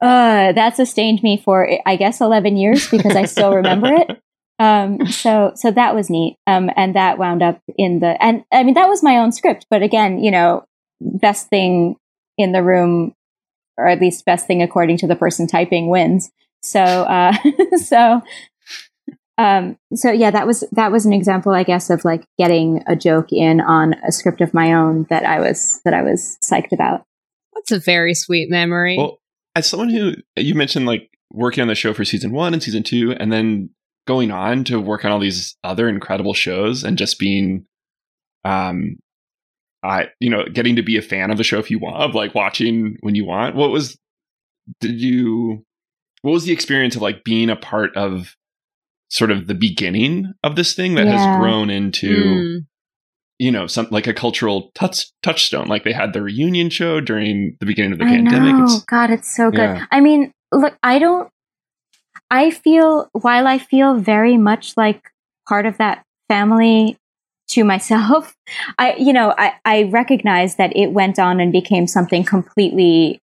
S3: uh, that sustained me for I guess eleven years because I still remember it. Um, so so that was neat. Um, and that wound up in the and I mean that was my own script, but again, you know, best thing in the room, or at least best thing according to the person typing wins. So uh, so um, so yeah, that was that was an example, I guess, of like getting a joke in on a script of my own that I was that I was psyched about.
S1: That's a very sweet memory.
S2: Well, as someone who you mentioned, like working on the show for season one and season two, and then going on to work on all these other incredible shows and just being um I you know getting to be a fan of the show if you want of like watching when you want what was did you what was the experience of like being a part of sort of the beginning of this thing that yeah. has grown into mm. you know some like a cultural touch touchstone like they had the reunion show during the beginning of the
S3: I
S2: pandemic
S3: know. god it's so good yeah. i mean look i don't I feel, while I feel very much like part of that family to myself, I, you know, I, I recognize that it went on and became something completely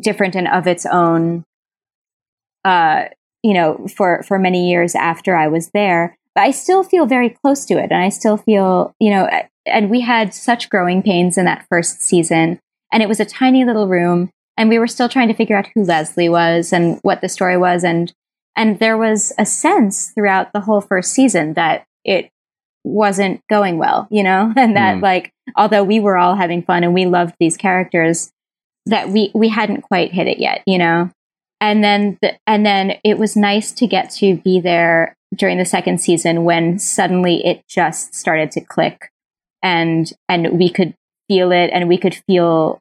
S3: different and of its own, uh, you know, for, for many years after I was there. But I still feel very close to it. And I still feel, you know, and we had such growing pains in that first season. And it was a tiny little room and we were still trying to figure out who Leslie was and what the story was. And, and there was a sense throughout the whole first season that it wasn't going well, you know, and that mm. like, although we were all having fun and we loved these characters, that we, we hadn't quite hit it yet, you know? And then, the, and then it was nice to get to be there during the second season when suddenly it just started to click and, and we could feel it and we could feel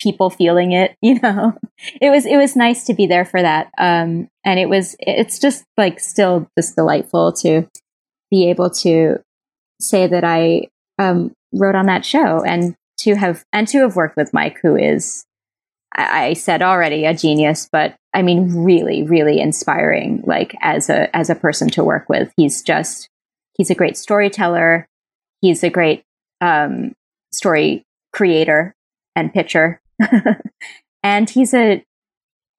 S3: people feeling it you know? It was it was nice to be there for that um and it was it's just like still just delightful to be able to say that i um wrote on that show and to have and to have worked with mike who is I, I said already a genius but i mean really really inspiring like as a as a person to work with he's just he's a great storyteller he's a great um story creator and pitcher and he's a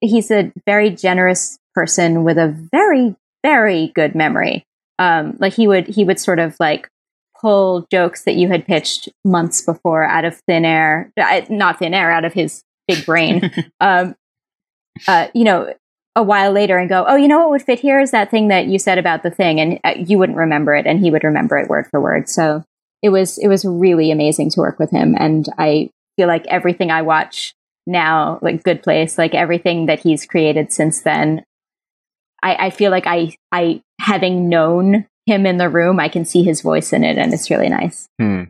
S3: he's a very generous person with a very very good memory. Um, like he would he would sort of like pull jokes that you had pitched months before out of thin air, not thin air, out of his big brain. um, uh, you know, a while later and go, oh, you know what would fit here is that thing that you said about the thing, and uh, you wouldn't remember it, and he would remember it word for word. So it was it was really amazing to work with him, and I feel like everything I watch now, like Good Place, like everything that he's created since then, I, I feel like I, I, having known him in the room, I can see his voice in it, and it's really nice.
S2: Hmm.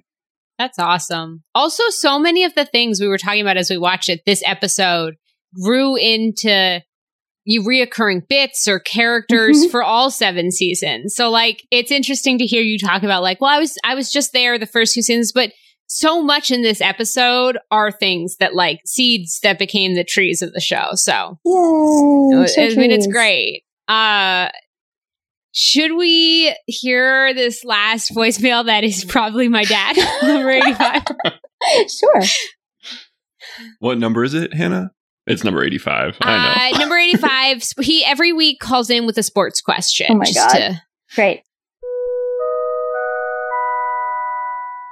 S1: That's awesome. Also, so many of the things we were talking about as we watched it, this episode grew into you reoccurring bits or characters for all seven seasons. So like it's interesting to hear you talk about like, well, I was I was just there the first two seasons, but so much in this episode are things that like seeds that became the trees of the show. So,
S3: Yay,
S1: I mean, it's great. Uh, should we hear this last voicemail that is probably my dad, number 85?
S3: sure.
S2: What number is it, Hannah? It's number 85. I
S1: know. Uh, number 85. he every week calls in with a sports question.
S3: Oh my God. To- Great.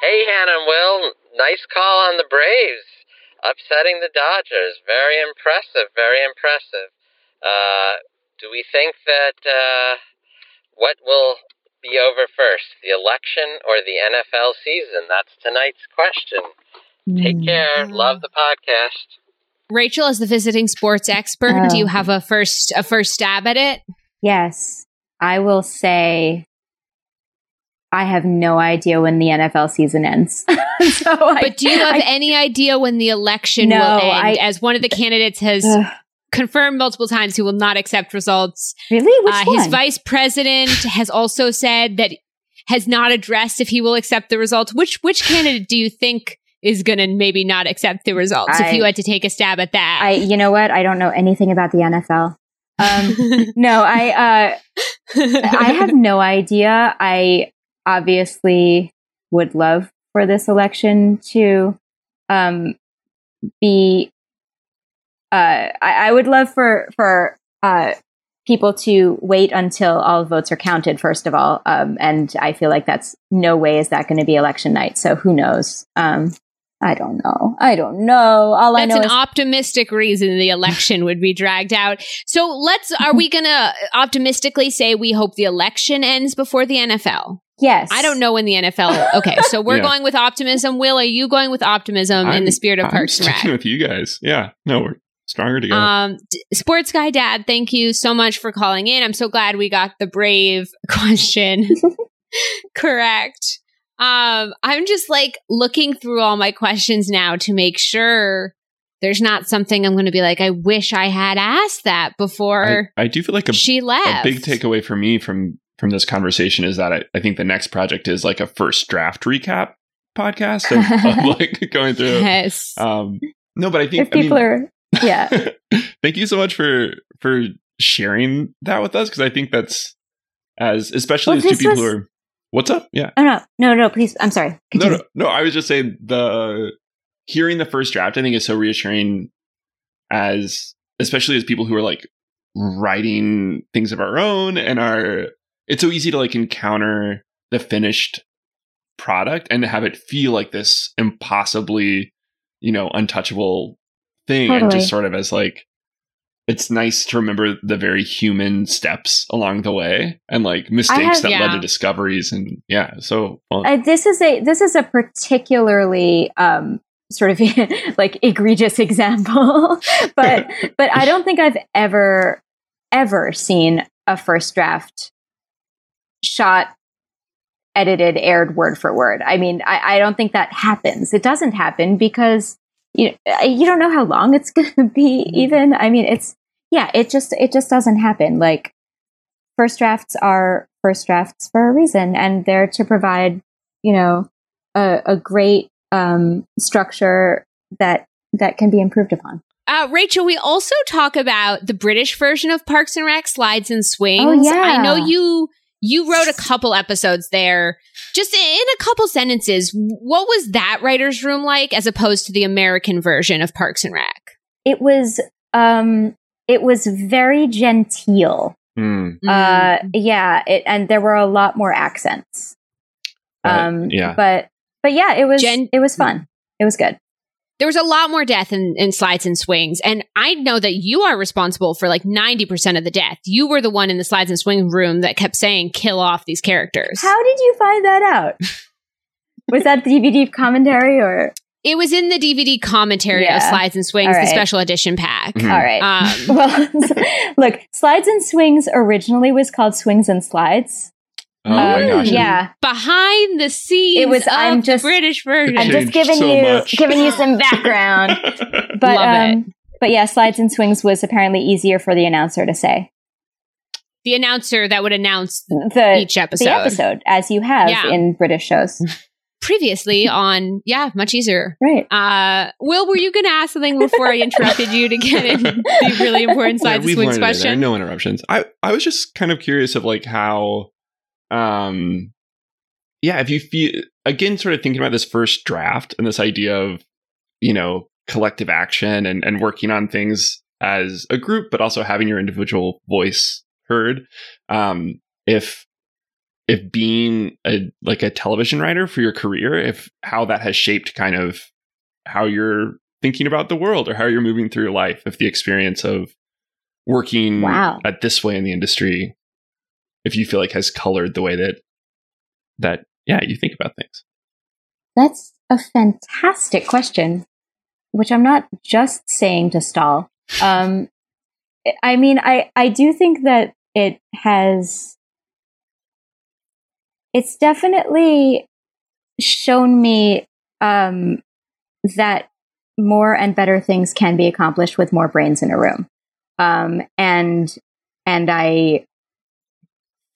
S9: Hey, Hannah and Will. Nice call on the Braves. Upsetting the Dodgers. Very impressive. Very impressive. Uh, do we think that uh, what will be over first, the election or the NFL season? That's tonight's question. Take care. Love the podcast.
S1: Rachel, as the visiting sports expert,
S3: Oh.
S1: do you have a first a first stab at it?
S3: Yes, I will say I have no idea when the NFL season ends. so I,
S1: But do you have
S3: I-
S1: any idea when the election
S3: No,
S1: will end?
S3: I-
S1: as one of the candidates has
S3: Ugh,
S1: confirmed multiple times he will not accept results.
S3: really?
S1: Uh, his vice president has also said that has not addressed if he will accept the results. Which which candidate do you think is going to maybe not accept the results?
S3: I-
S1: if you had to take a stab at that,
S3: I, you know what? I don't know anything about the NFL. Um, no, I, uh, I have no idea. I obviously would love for this election to um, be. Uh, I, I would love for for uh, people to wait until all votes are counted. First of all, um, and I feel like that's no way is that going to be election night. So who knows? Um, I don't know. I don't know. All I
S1: That's
S3: know
S1: an
S3: is
S1: optimistic reason the election would be dragged out. So let's, are we going to optimistically say we hope the election ends before the NFL?
S3: yes.
S1: I don't know when the NFL. Okay. So we're
S2: Yeah.
S1: going with optimism. Will, are you going with optimism in
S2: I'm-
S1: the spirit of
S2: I'm
S1: Parks and
S2: sticking
S1: Rec?
S2: with you guys. Yeah, no, we're stronger together.
S1: Um, D- Sports Guy Dad, thank you so much for calling in. I'm so glad we got the brave question correct. Um, I'm just like looking through all my questions now to make sure there's not something I'm going to be like, I wish I had asked that before
S2: I, I do feel like a,
S1: she
S2: a big takeaway for me from from this conversation is that I, I think the next project is like a first draft recap podcast of, of like going through.
S1: Yes.
S2: Um, no, but I think
S3: If people
S2: I
S3: are, yeah.
S2: thank you so much for for sharing that with us because I think that's as especially
S3: Well,
S2: as two
S3: this
S2: people who are. What's up? Yeah.
S3: Oh no, no, no! Please, I'm sorry.
S2: No,
S3: Continue.
S2: no, no. I was just saying the hearing the first draft. I think is so reassuring, as especially as people who are like writing things of our own and are. It's so easy to like encounter the finished product and to have it feel like this impossibly, you know, untouchable thing, and just sort of as like. It's nice to remember the very human steps along the way and like mistakes
S3: have-
S2: that led to discoveries and yeah, so fun.
S3: Uh, this is a this is a particularly um, sort of like egregious example, but but I don't think I've ever ever seen a first draft shot edited aired word for word i mean i, I don't think that happens it doesn't happen because you, you don't know how long it's going to be even i mean it's yeah it just it just doesn't happen like first drafts are first drafts for a reason and they're to provide you know a, a great um, structure that that can be improved upon
S1: Uh, Rachel, we also talk about the British version of Parks and Rec, Slides and Swings.
S3: Oh, yeah.
S1: I know you you wrote a couple episodes there. Just in a couple sentences, what was that writer's room like as opposed to the American version of Parks and Rec?
S3: it was um it was very genteel
S2: Mm.
S3: uh yeah it, and there were a lot more accents
S2: Uh,
S3: um
S2: yeah.
S3: but but yeah it was
S1: Gen-
S3: it was fun it was good
S1: there was a lot more death in, in slides and swings. And I know that you are responsible for like 90% of the death. You were the one in the slides and swing room that kept saying, kill off these characters.
S3: how did you find that out was that dvd commentary or
S1: it was in the DVD commentary of slides and swings,
S3: All
S1: the special edition pack.
S2: Mhm.
S3: all right
S1: Um,
S3: well look slides and swings originally was called swings and slides
S2: Oh my
S3: Um,
S2: gosh.
S3: yeah
S1: behind the scenes
S3: It was-
S1: of
S3: I'm
S1: the
S3: just-
S1: British version.
S3: i'm just giving
S2: so
S3: you
S2: much.
S3: giving you some background but
S1: Love it.
S3: um but yeah slides and swings was apparently easier for the announcer to say
S1: the announcer that would announce
S3: the
S1: each episode.
S3: the episode as you have
S1: Yeah.
S3: in british shows
S1: Previously on, yeah, much easier.
S3: right
S1: Uh, Will, were you going to ask something before I interrupted you to get in the really important
S2: Yeah,
S1: slides and swings
S2: learned it
S1: question?
S2: No interruptions. I I was just kind of curious of like how, um, yeah, if you feel again, sort of thinking about this first draft and this idea of you know collective action and and working on things as a group, but also having your individual voice heard. Um, if if being a like a television writer for your career, if how that has shaped kind of how you're thinking about the world or how you're moving through your life, if the experience of working
S3: Wow.
S2: at this way in the industry, if you feel like has colored the way that that yeah you think about things.
S3: That's a fantastic question. which I'm not just saying to stall. Um, I mean, I, I do think that it has, it's definitely shown me um, that more and better things can be accomplished with more brains in a room. Um, and and I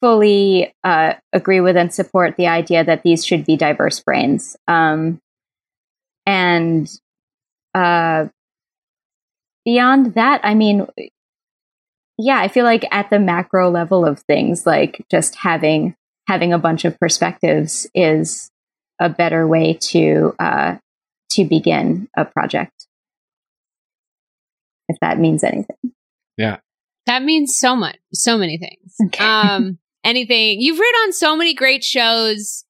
S3: fully uh, agree with and support the idea that these should be diverse brains. Um, and uh, beyond that, I mean, yeah, I feel like at the macro level of things, like just having having a bunch of perspectives is a better way to uh, to begin a project. If that means anything.
S2: Yeah.
S1: That means so much, so many things.
S3: Okay.
S1: Um, anything you've written on so many great shows.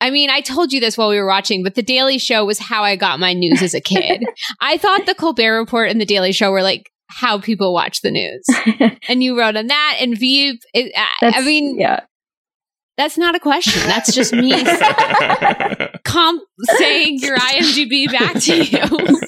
S1: I mean, I told you this while we were watching, but The Daily Show was how I got my news as a kid. I thought The Colbert Report and The Daily Show were like how people watch the news. and you wrote on that and Veep. It, I, I mean,
S3: yeah.
S1: that's not a question. That's just me comp saying your IMDb back to you.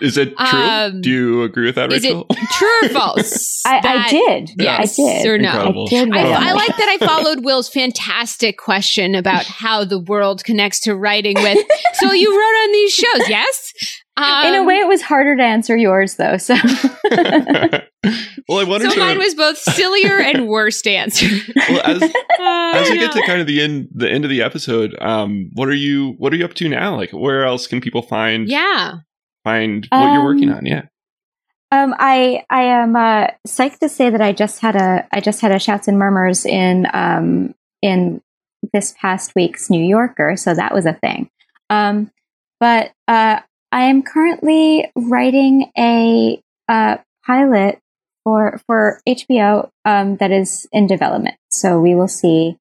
S2: Is it true?
S1: Um,
S2: Do you agree with that,
S1: Is it true or false?
S3: I, I did.
S1: Yes
S3: I did.
S1: or no?
S2: Incredible.
S3: I did.
S1: I, I like that I followed Will's fantastic question about how the world connects to writing with. So you wrote on these shows, yes? Um,
S3: In a way, it was harder to answer yours, though. So
S2: well, I wanted
S1: so
S2: to.
S1: mine was both sillier and worst answer.
S2: well, as,
S1: Uh,
S2: as we
S1: I
S2: get to kind of the end, the end of the episode, um, what are you, what are you up to now? Like, where else can people find
S1: yeah,
S2: find what you're working
S3: Um,
S2: on? Yeah.
S3: Um, I I am uh, psyched to say that I just had a I just had a shouts and murmurs in um, in this past week's New Yorker, so that was a thing. Um, but uh, I am currently writing a uh, pilot for for HBO um, that is in development. So we will see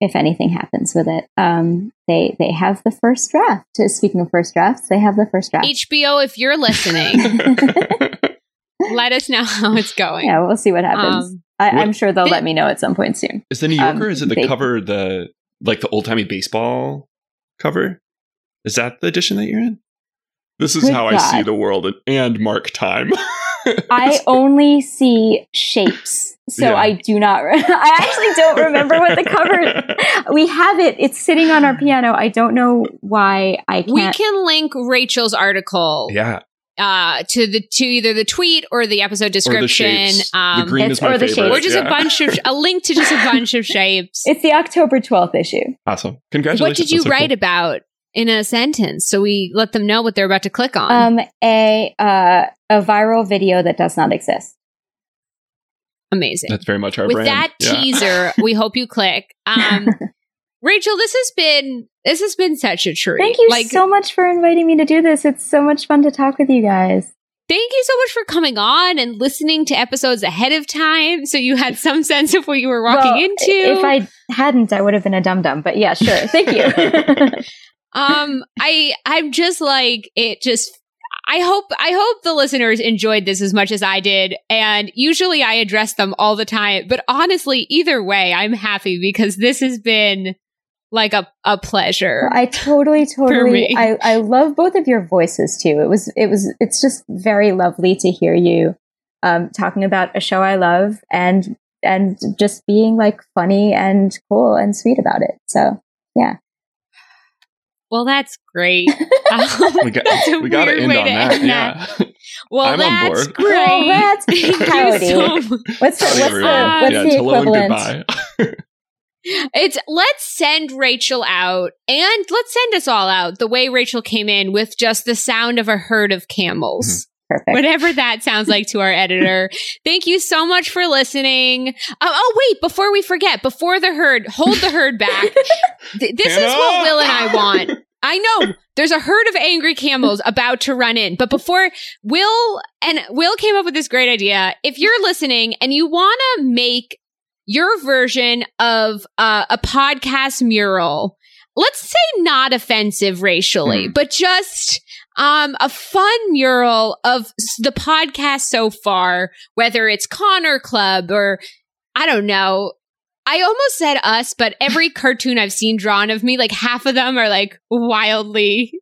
S3: if anything happens with it. Um, they they have the first draft. Speaking of first drafts, they have the first draft.
S1: HBO, if you're listening, let us know how it's going.
S3: yeah, we'll see what happens.
S1: Um,
S3: I,
S2: What-
S3: I'm sure they'll
S1: Did-
S3: let me know at some point soon.
S2: Is the New
S3: um,
S2: Yorker? is it the
S3: they-
S2: cover the like the old timey baseball cover? Is that the edition that you're in? This is
S3: Good
S2: how I see the world and, and mark time.
S3: I only see shapes, so
S2: Yeah.
S3: I do not. Re- I actually don't remember what the cover. We have it. It's sitting on our piano. I don't know why I can't.
S1: we can link Rachel's article
S2: yeah,
S1: uh, to the to either the tweet or the episode description.
S2: shapes.
S1: Um,
S2: the green is my
S3: or the
S2: favorite.
S1: or just
S2: yeah.
S1: a bunch of a link to just a bunch of shapes.
S3: It's the October 12th issue.
S2: Awesome! Congratulations!
S1: What did you
S2: That's so
S1: write
S2: cool.
S1: about in a sentence so we let them know what they're about to click on?
S3: Um, a uh, a viral video that does not exist.
S1: Amazing.
S2: That's very much our
S1: With
S2: brand.
S1: that
S2: Yeah.
S1: teaser, we hope you click. Um, Rachel, this has been this has been such a treat.
S3: Thank you
S1: Like,
S3: so much for inviting me to do this. It's so much fun to talk with you guys.
S1: thank you so much for coming on and listening to episodes ahead of time, so you had some sense of what you were walking
S3: Well,
S1: into.
S3: If I hadn't, I would have been a dum dum. But yeah, sure. Thank you.
S1: um i i'm just like it just i hope i hope the listeners enjoyed this as much as i did and usually i address them all the time but honestly either way i'm happy because this has been like a, a pleasure
S3: I totally, totally. I, I love both of your voices too. It was, it was, it's just very lovely to hear you um, talking about a show I love and and just being like funny and cool and sweet about it. So yeah,
S1: well that's great Um,
S2: We got,
S1: That's a
S2: we got to end
S1: way
S2: on
S1: to
S2: that.
S1: end
S2: Yeah.
S1: well
S2: I'm on
S1: that's
S2: board.
S1: great
S3: Well, that's howdy.
S1: so
S3: what's the what's
S2: everyone.
S3: the what's
S2: yeah,
S3: the
S2: it's hello and
S3: equivalent?
S1: It's let's send Rachel out and let's send us all out the way Rachel came in with just the sound of a herd of camels.
S3: Perfect.
S1: Whatever that sounds like to our editor. Thank you so much for listening. Oh, oh, wait, before we forget, before the herd, hold the herd back. Th- this is what Will and I want. I know there's a herd of angry camels about to run in, but before Will and Will came up with this great idea. If you're listening and you want to make your version of uh, a podcast mural, let's say not offensive racially,
S2: Hmm.
S1: but just um, a fun mural of the podcast so far, whether it's Connor Club or I don't know. I almost said us, but every cartoon I've seen drawn of me, like half of them are like wildly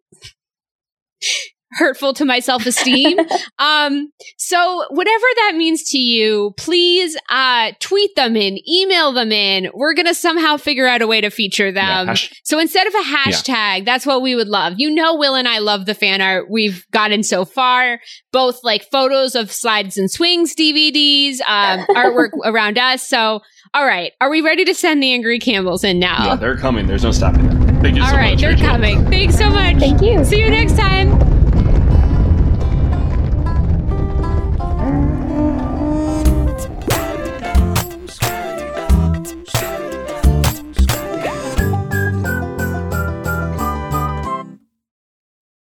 S1: hurtful to my self-esteem. um, so whatever that means to you, please uh tweet them in, email them in. We're gonna somehow figure out a way to feature them.
S2: Yeah, hash-
S1: so instead of a hashtag, that's what we would love. You know, Will and I love the fan art we've gotten so far, both like photos of slides and swings DVDs, um, artwork around us. So, all right, are we ready to send the angry Campbells in now?
S2: Yeah, they're coming. There's no stopping them. Thank you so
S1: all right,
S2: much.
S1: they're
S2: Rachel.
S1: coming. Thanks so much.
S3: Thank you.
S1: See you next time.